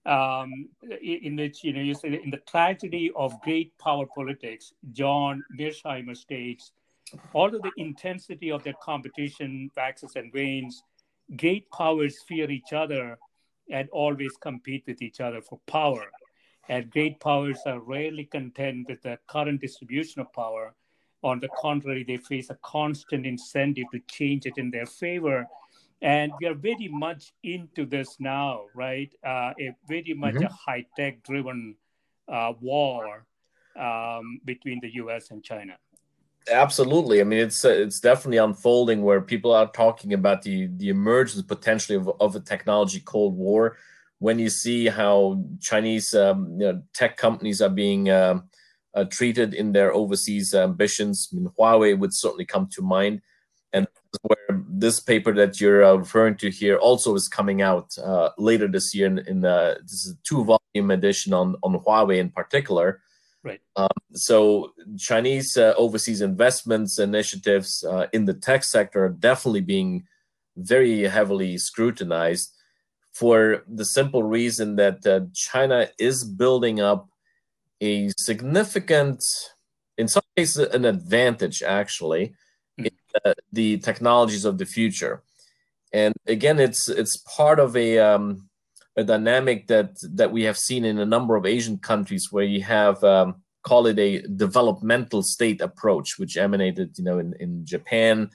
um, in which you know you say in the tragedy of great power politics, John Mearsheimer states, although the intensity of their competition waxes and wanes great powers fear each other and always compete with each other for power. And great powers are rarely content with the current distribution of power. On the contrary, they face a constant incentive to change it in their favor. And we are very much into this now, right? Uh, a very much mm-hmm. a high tech driven uh, war um, between the US and China. Absolutely. I mean, it's uh, it's definitely unfolding where people are talking about the the emergence potentially of, of a technology cold war. When you see how Chinese um, you know, tech companies are being uh, uh, treated in their overseas ambitions, I mean, Huawei would certainly come to mind. And where this paper that you're uh, referring to here also is coming out uh, later this year in, in this is a two volume edition on on Huawei in particular Right. Um, so Chinese uh, overseas investments initiatives uh, in the tech sector are definitely being very heavily scrutinized for the simple reason that uh, China is building up a significant, in some cases, an advantage actually mm. in uh, the technologies of the future. And again, it's it's part of a um, a dynamic that that we have seen in a number of Asian countries where you have um, call it a developmental state approach, which emanated, you know, in, in Japan.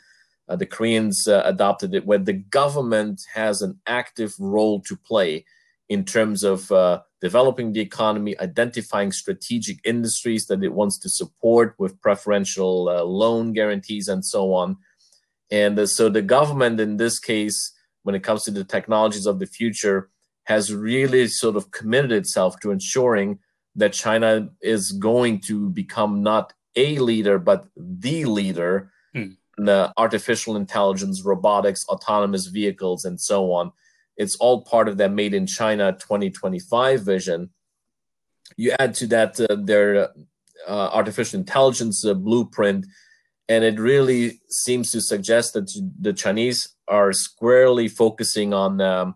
Uh, the Koreans uh, adopted it, where the government has an active role to play in terms of uh, developing the economy, identifying strategic industries that it wants to support with preferential uh, loan guarantees and so on. And uh, so the government, in this case, when it comes to the technologies of the future, has really sort of committed itself to ensuring that China is going to become not a leader, but the leader hmm. in uh, artificial intelligence, robotics, autonomous vehicles, and so on. It's all part of that Made in China 2025 vision. You add to that uh, their uh, artificial intelligence uh, blueprint, and it really seems to suggest that the Chinese are squarely focusing on um,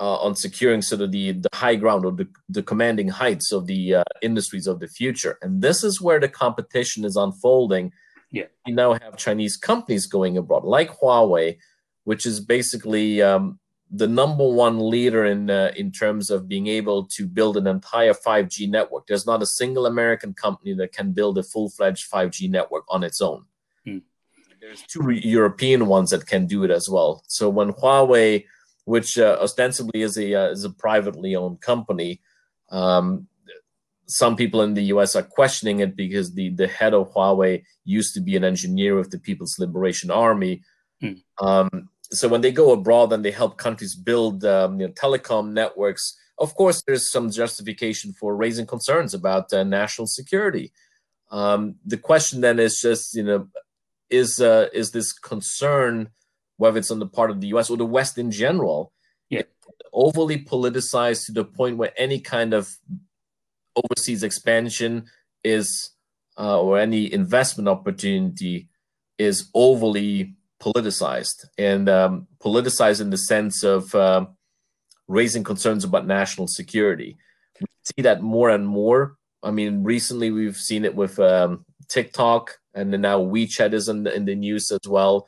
uh, on securing sort of the, the high ground or the, the commanding heights of the uh, industries of the future. And this is where the competition is unfolding. Yeah. You now have Chinese companies going abroad, like Huawei, which is basically um, the number one leader in uh, in terms of being able to build an entire 5G network. There's not a single American company that can build a full-fledged 5G network on its own. Hmm. There's two European ones that can do it as well. So when Huawei which uh, ostensibly is a uh, is a privately owned company. Um, some people in the U.S. are questioning it because the the head of Huawei used to be an engineer of the People's Liberation Army. Hmm. Um, so when they go abroad and they help countries build um, you know, telecom networks, of course, there's some justification for raising concerns about uh, national security. Um, the question then is just, you know, is uh, is this concern whether it's on the part of the US or the West in general, yeah. overly politicized to the point where any kind of overseas expansion is uh, or any investment opportunity is overly politicized and um, politicized in the sense of uh, raising concerns about national security. we see that more and more. I mean, recently we've seen it with um, TikTok, and then now WeChat is in the, in the news as well.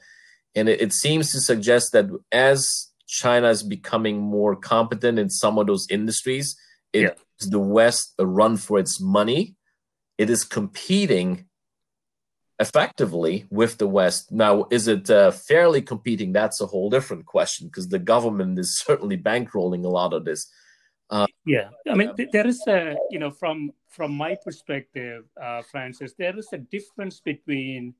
And it, it seems to suggest that as China is becoming more competent in some of those industries, it yeah. the West a run for its money. It is competing effectively with the West. Now, is it uh, fairly competing? That's a whole different question because the government is certainly bankrolling a lot of this. Uh, yeah, I mean, th- there is a you know from from my perspective, uh, Francis, there is a difference between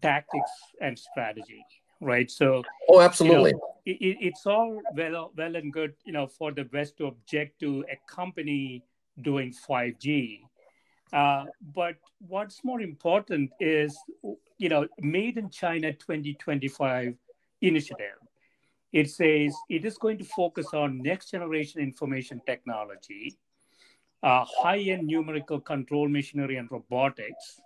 tactics and strategy, right? So, oh, absolutely. You know, it, it's all well well and good, you know, for the West to object to a company doing 5G uh, but what's more important is, you know, Made in China 2025 initiative. It says it is going to focus on next generation information technology, uh, high end numerical control machinery and robotics,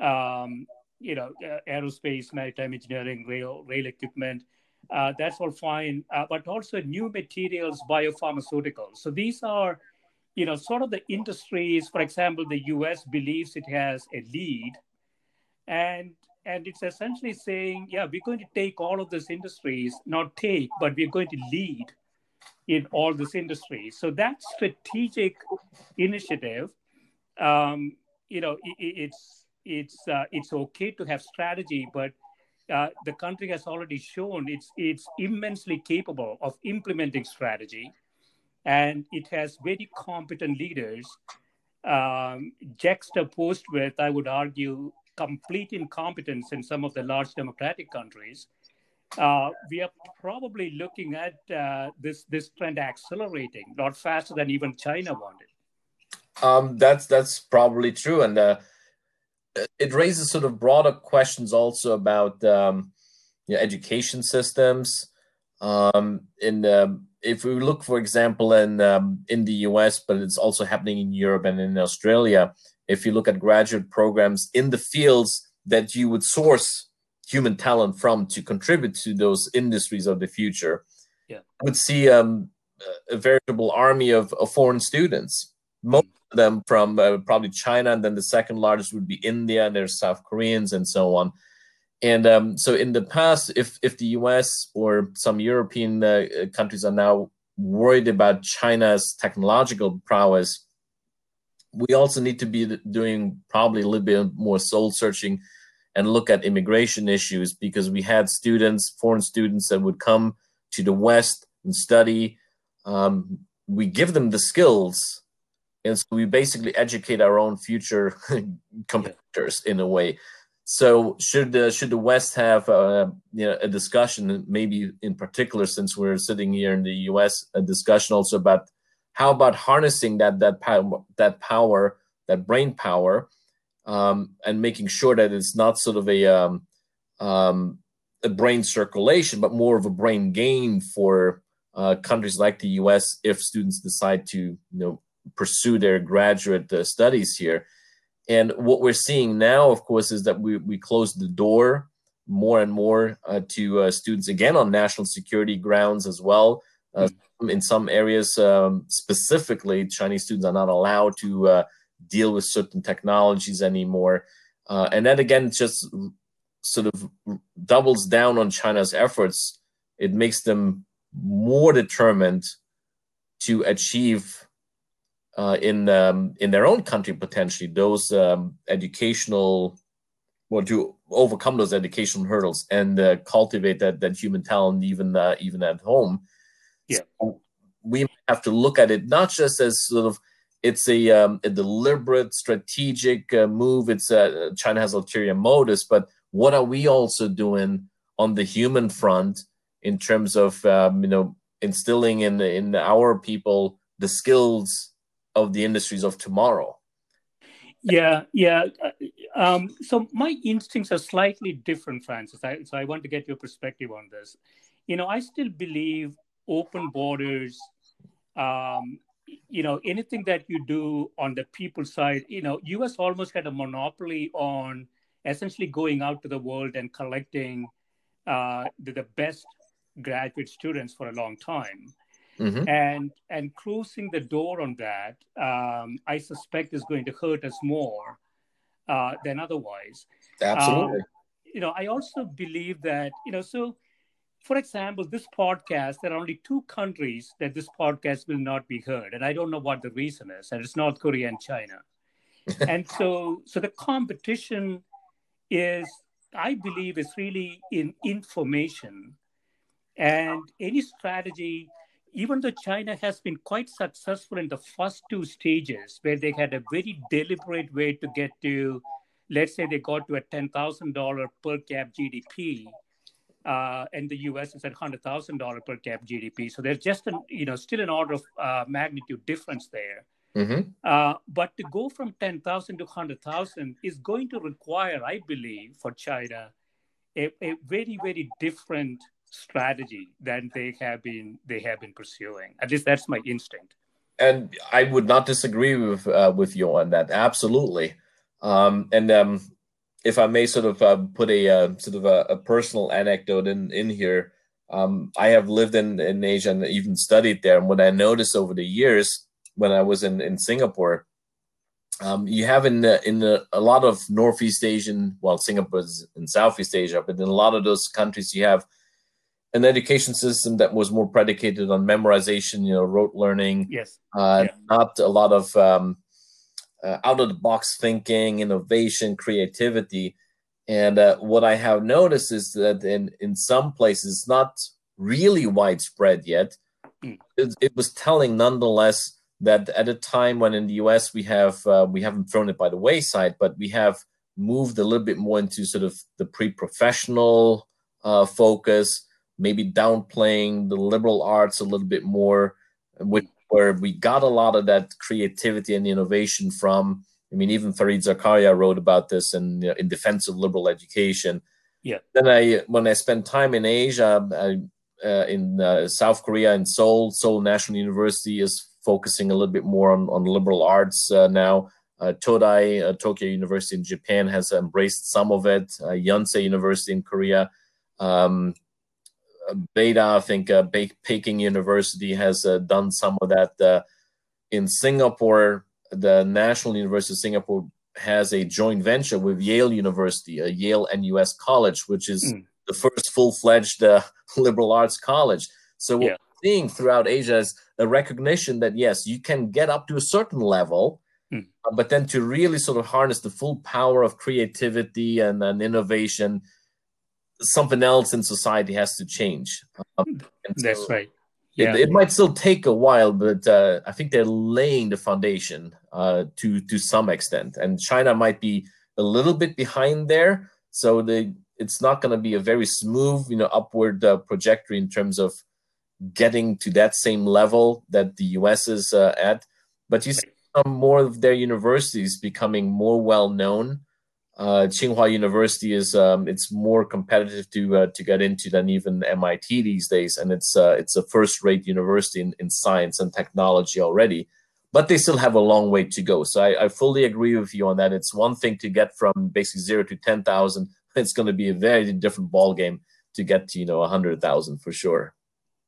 um, you know, uh, aerospace, maritime engineering, rail, rail equipment. Uh, that's all fine, uh, but also new materials, biopharmaceuticals. So these are you know, sort of the industries, for example, the US believes it has a lead. And and it's essentially saying, yeah, we're going to take all of these industries, not take, but we're going to lead in all these industries. So that strategic initiative, um, you know, it, it's it's uh, it's okay to have strategy, but uh, the country has already shown it's it's immensely capable of implementing strategy and it has very competent leaders um, juxtaposed with, I would argue, complete incompetence in some of the large democratic countries. Uh, we are probably looking at uh, this this trend accelerating not faster than even China wanted. Um, that's that's probably true, and uh, it raises sort of broader questions also about um, you know, education systems. Um, in um, if we look, for example, in um, in the US, but it's also happening in Europe and in Australia. If you look at graduate programs in the fields that you would source human talent from to contribute to those industries of the future, yeah. would see um, a veritable army of, of, foreign students. Most them from uh, probably China, and then the second largest would be India, and there's South Koreans and so on. And um, so in the past, if if the U.S. or some European uh, countries are now worried about China's technological prowess, we also need to be doing probably a little bit more soul searching and look at immigration issues because we had students, foreign students that would come to the West and study. Um, we give them the skills, and so we basically educate our own future competitors in a way. So should the should the West have uh, you know, a discussion, maybe in particular, since we're sitting here in the U.S., a discussion also about how about harnessing that that power, that power, that brain power, um, and making sure that it's not sort of a um, um, a brain circulation, but more of a brain gain for uh, countries like the U.S. if students decide to you know pursue their graduate uh, studies here. And what we're seeing now, of course, is that we, we close the door more and more uh, to uh, students again on national security grounds as well. Uh, mm-hmm. In some areas, um, specifically, Chinese students are not allowed to uh, deal with certain technologies anymore. Uh, and that again just sort of doubles down on China's efforts. It makes them more determined to achieve uh, in um, in their own country potentially those um, educational well to overcome those educational hurdles and uh, cultivate that that human talent even uh, even at home. Yeah, so we have to look at it not just as sort of it's a, um, a deliberate strategic uh, move. It's uh, China has ulterior motives, but what are we also doing on the human front in terms of um, you know instilling in in our people the skills of the industries of tomorrow. Yeah, yeah. Um, so my instincts are slightly different, Francis. I, so I want to get your perspective on this. You know, I still believe open borders. Um, you know, anything that you do on the people side, you know, U.S. almost had a monopoly on essentially going out to the world and collecting uh, the, the best graduate students for a long time. Mm-hmm. And and closing the door on that, um, I suspect is going to hurt us more uh, than otherwise. Absolutely. Um, you know, I also believe that you know. So, for example, this podcast, there are only two countries that this podcast will not be heard, and I don't know what the reason is, and it's North Korea and China. and so, so the competition is, I believe, is really in information, and any strategy even though China has been quite successful in the first two stages, where they had a very deliberate way to get to, let's say they got to a $10,000 per cap GDP, uh, and the US is at $100,000 per cap GDP. So there's just an, you know, still an order of uh, magnitude difference there. Mm-hmm. Uh, but to go from 10,000 to 100,000 is going to require, I believe, for China, a, a very, very different strategy than they have been they have been pursuing. At least that's my instinct. And I would not disagree with uh, with you on that. Absolutely. Um, and um, if I may sort of uh, put a uh, sort of a, a, personal anecdote in in here, um, I have lived in, in Asia and even studied there. And what I noticed over the years when I was in in Singapore, um, you have in the, in the, a lot of Northeast Asian, well, Singapore is in Southeast Asia, but in a lot of those countries, you have an education system that was more predicated on memorization, you know, rote learning. Yes. Uh, yeah. Not a lot of um, uh, out of the box thinking, innovation, creativity. And uh, what I have noticed is that in, in some places, not really widespread yet. Mm. It, it, was telling nonetheless that at a time when in the US we have uh, we haven't thrown it by the wayside, but we have moved a little bit more into sort of the pre-professional uh, focus maybe downplaying the liberal arts a little bit more, which, where we got a lot of that creativity and innovation from. I mean, even Fareed Zakaria wrote about this in, you know, in defense of liberal education. Yeah. Then I, when I spent time in Asia, I, uh, in uh, South Korea in Seoul, Seoul National University is focusing a little bit more on, on liberal arts uh, now. Uh, Todai, uh, Tokyo University in Japan, has embraced some of it. Uh, Yonsei University in Korea. Um, Beida, I think uh, Peking University has uh, done some of that. Uh, in Singapore, the National University of Singapore has a joint venture with Yale University, a Yale NUS college, which is mm. the first full-fledged uh, liberal arts college. So what yeah. we're seeing throughout Asia is a recognition that yes, you can get up to a certain level, mm. but then to really sort of harness the full power of creativity and, and innovation – something else in society has to change. Um, That's right. Yeah. It, it, might still take a while, but uh, I think they're laying the foundation uh, to to some extent. And China might be a little bit behind there, so they it's not going to be a very smooth, you know, upward uh, trajectory in terms of getting to that same level that the U.S. is uh, at. But you see some more of their universities becoming more well known uh, Tsinghua University is um, it's more competitive to uh, to get into than even MIT these days, and it's uh, it's a first-rate university in, in science and technology already. But they still have a long way to go. So I, I fully agree with you on that. It's one thing to get from basically zero to ten thousand. It's going to be a very different ball game to get to you know a hundred thousand for sure.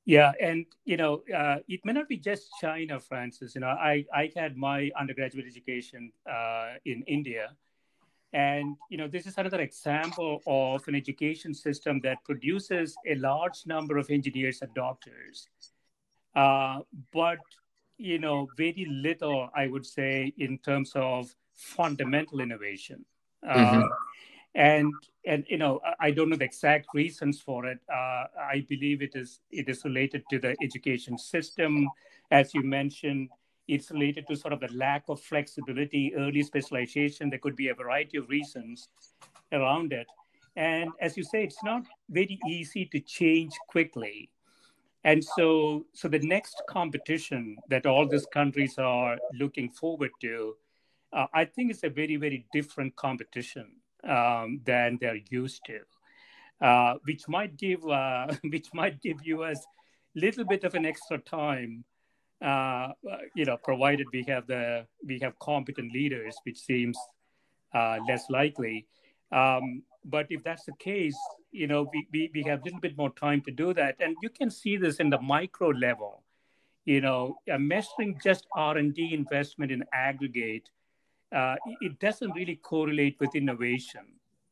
Yeah, and you know, uh, it may not be just China, Francis. You know, I I had my undergraduate education uh, in India, and you know, this is another example of an education system that produces a large number of engineers and doctors, uh, but you know, very little, I would say, in terms of fundamental innovation. Uh, mm-hmm. Uh, and and you know, I don't know the exact reasons for it. Uh, I believe it is it is related to the education system, as you mentioned it's related to sort of the lack of flexibility, early specialization. There could be a variety of reasons around it. And as you say, it's not very easy to change quickly. And so, so the next competition that all these countries are looking forward to, uh, I think it's a very, very different competition um, than they're used to, uh, which might give, uh, which might give us a little bit of an extra time uh, you know, provided we have the we have competent leaders, which seems uh, less likely. Um, but if that's the case, you know, we, we, we have a little bit more time to do that. And you can see this in the micro level. you know, uh, measuring just R&D investment in aggregate, uh, it doesn't really correlate with innovation.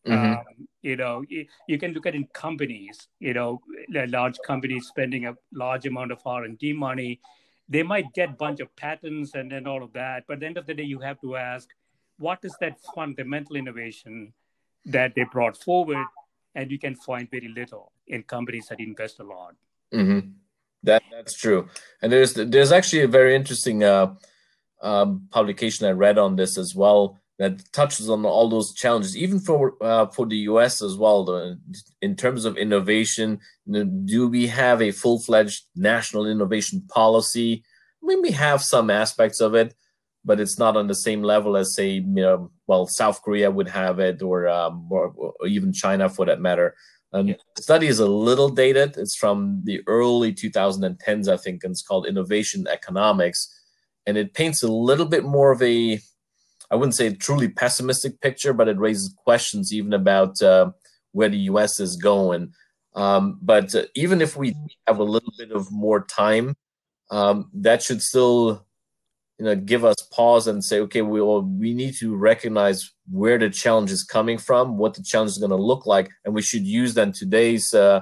Mm-hmm. Um, you know, you, you, can look at in companies, you know, large companies spending a large amount of R&D money. They might get a bunch of patents and then all of that. But at the end of the day, you have to ask, what is that fundamental innovation that they brought forward? And you can find very little in companies that invest a lot. Mm-hmm. That that's true. And there's there's actually a very interesting uh, um, publication I read on this as well that touches on all those challenges, even for uh, for the U.S. as well. The, in terms of innovation, do we have a full fledged national innovation policy? I mean, we have some aspects of it, but it's not on the same level as, say, you know, well, South Korea would have it, or, um, or, or even China for that matter. Um, yeah. The study is a little dated. It's from the early 2010s, I think, and it's called Innovation Economics. And it paints a little bit more of a, I wouldn't say a truly pessimistic picture, but it raises questions even about uh, where the US is going. Um, but uh, even if we have a little bit of more time, um, that should still you know give us pause and say okay we we need to recognize where the challenge is coming from what the challenge is going to look like and we should use then today's uh,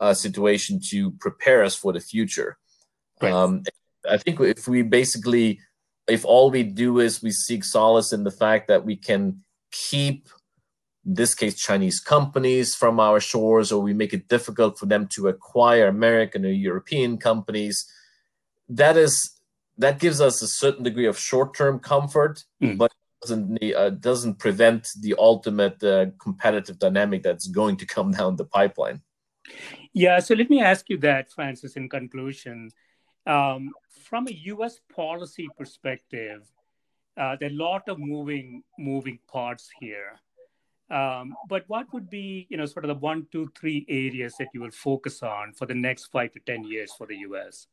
uh, situation to prepare us for the future right. um, i think if we basically if all we do is we seek solace in the fact that we can keep in this case chinese companies from our shores or we make it difficult for them to acquire american or european companies that is that gives us a certain degree of short-term comfort, mm. but doesn't uh, doesn't prevent the ultimate uh, competitive dynamic that's going to come down the pipeline. Yeah, so let me ask you that, Francis. In conclusion, um, from a U.S. policy perspective, uh, there are a lot of moving moving parts here. Um, but what would be, you know, sort of the one, two, three areas that you will focus on for the next five to ten years for the U.S.?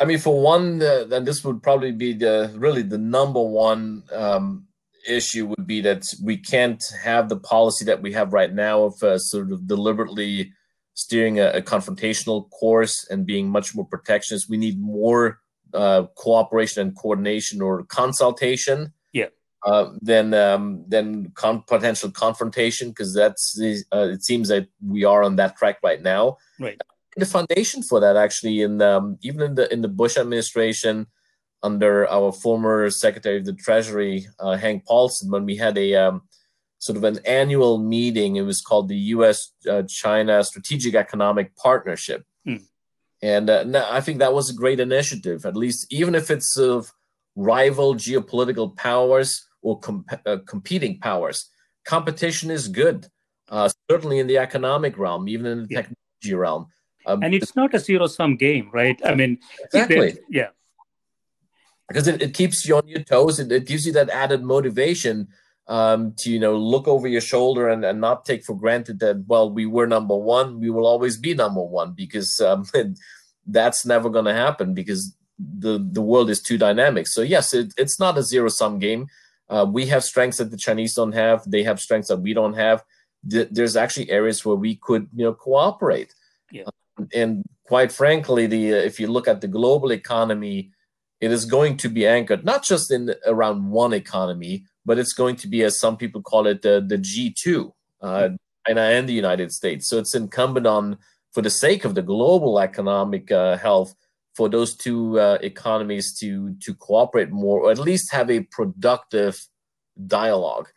I mean, for one, then this would probably be the really the number one um, issue would be that we can't have the policy that we have right now of uh, sort of deliberately steering a, a, confrontational course and being much more protectionist. We need more uh, cooperation and coordination or consultation. Yeah. Uh, than um, than con- potential confrontation because that's uh, it seems that we are on that track right now. Right the foundation for that actually in um, even in the in the Bush administration under our former Secretary of the Treasury uh, Hank Paulson when we had a um, sort of an annual meeting. It was called the U.S. Uh, China Strategic Economic Partnership, hmm. and uh, I think that was a great initiative. At least even if it's of rival geopolitical powers or uh, competing powers, competition is good. Uh, certainly in the economic realm, even in the yeah. technology realm um, and it's not a zero sum game, right? I mean, exactly. Yeah. Because it, it keeps you on your toes. It, it gives you that added motivation um, to, you know, look over your shoulder and, and not take for granted that, well, we were number one. We will always be number one because um, that's never going to happen because the, the world is too dynamic. So, yes, it, it's not a zero sum game. Uh, we have strengths that the Chinese don't have. They have strengths that we don't have. There's actually areas where we could, you know, cooperate. Yeah and quite frankly, the uh, if you look at the global economy, it is going to be anchored not just in around one economy, but it's going to be, as some people call it, the the G two, uh, China and the United States. So it's incumbent on, for the sake of the global economic uh, health, for those two uh, economies to to cooperate more, or at least have a productive dialogue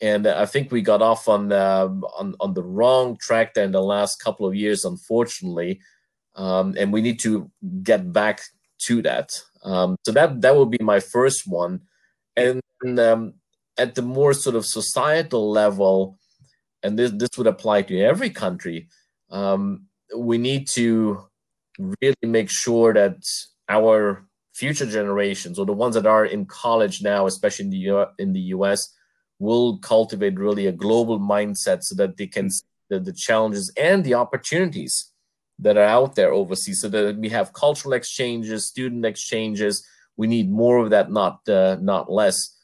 and I think we got off on uh, on on the wrong track there in the last couple of years, unfortunately, um, and we need to get back to that. Um, so that that would be my first one, and um, at the more sort of societal level, and this this would apply to every country. Um, we need to really make sure that our future generations, or the ones that are in college now, especially in the U- in the U.S will cultivate really a global mindset so that they can see the, the challenges and the opportunities that are out there overseas so that we have cultural exchanges student exchanges we need more of that not uh, not less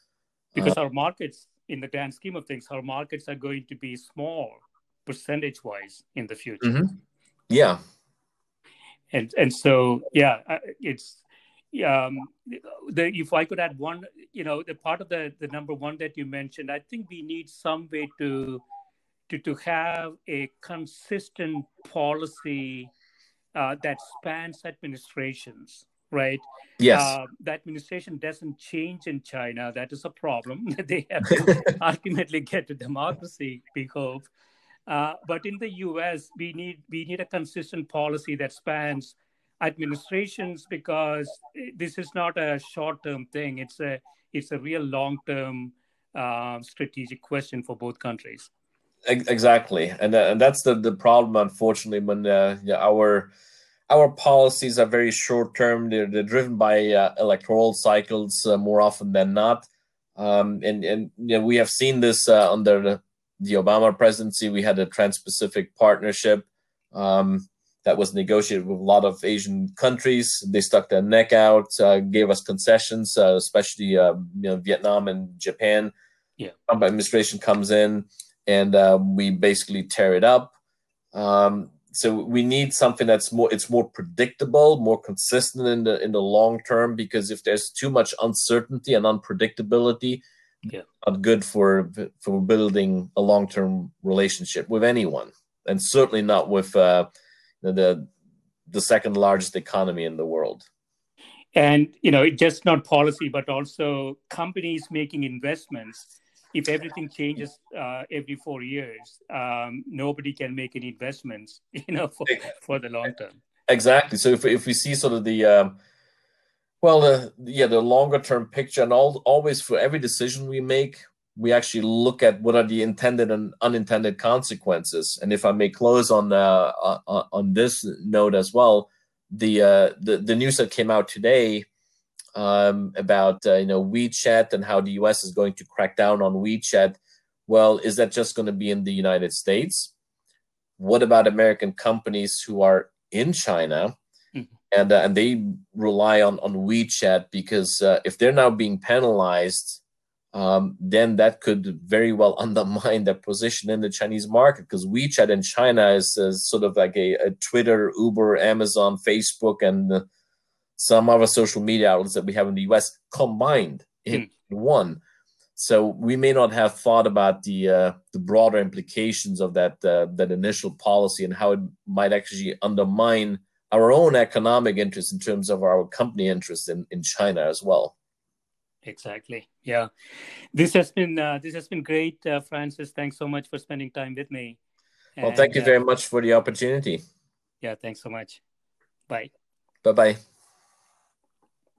because uh, our markets in the grand scheme of things our markets are going to be small percentage wise in the future. Mm-hmm. yeah. And and so yeah, it's um, the, if I could add one, you know, the part of the the number one that you mentioned, I think we need some way to to to have a consistent policy uh, that spans administrations right? Yes. Uh, the administration doesn't change in China. That is a problem. they have to ultimately get to democracy, we hope. Uh, but in the U.S., we need we need a consistent policy that spans administrations because this is not a short-term thing. It's a it's a real long-term uh, strategic question for both countries. Exactly, and and that's the the problem. Unfortunately, when uh, yeah, our our policies are very short term. They're, they're driven by uh, electoral cycles uh, more often than not. Um, and and you know, we have seen this uh, under the, the, Obama presidency. We had a Trans Pacific partnership um, that was negotiated with a lot of Asian countries. They stuck their neck out, uh, gave us concessions, uh, especially uh, you know, Vietnam and Japan. Yeah. Trump administration comes in and we basically tear it up. Um, so we need something that's more it's more predictable more consistent in the in the long term because if there's too much uncertainty and unpredictability yeah. not good for for building a long-term relationship with anyone and certainly not with uh, the the second largest economy in the world and you know just not policy but also companies making investments if everything changes uh, every four years, um, nobody can make any investments, you know, for, for the long term. Exactly. So if, if we see sort of the, um, well, the, yeah, the longer term picture and all, always for every decision we make, we actually look at what are the intended and unintended consequences. And if I may close on uh, on, on this note as well, the, uh, the the news that came out today um, about uh, you know WeChat and how the U.S. is going to crack down on WeChat. Well, is that just going to be in the United States? What about American companies who are in China mm-hmm. and uh, and they rely on on WeChat because uh, if they're now being penalized, um, then that could very well undermine their position in the Chinese market because WeChat in China is, is sort of like a, a, Twitter, Uber, Amazon, Facebook, and some other social media outlets that we have in the US combined in mm. one. So we may not have thought about the uh, the broader implications of that uh, that initial policy and how it might actually undermine our own economic interests in terms of our company interests in, in China as well. Exactly. Yeah, this has been uh, this has been great, uh, Francis. Thanks so much for spending time with me. Well, thank you very uh, much for the opportunity. Yeah, thanks so much. Bye. Bye bye.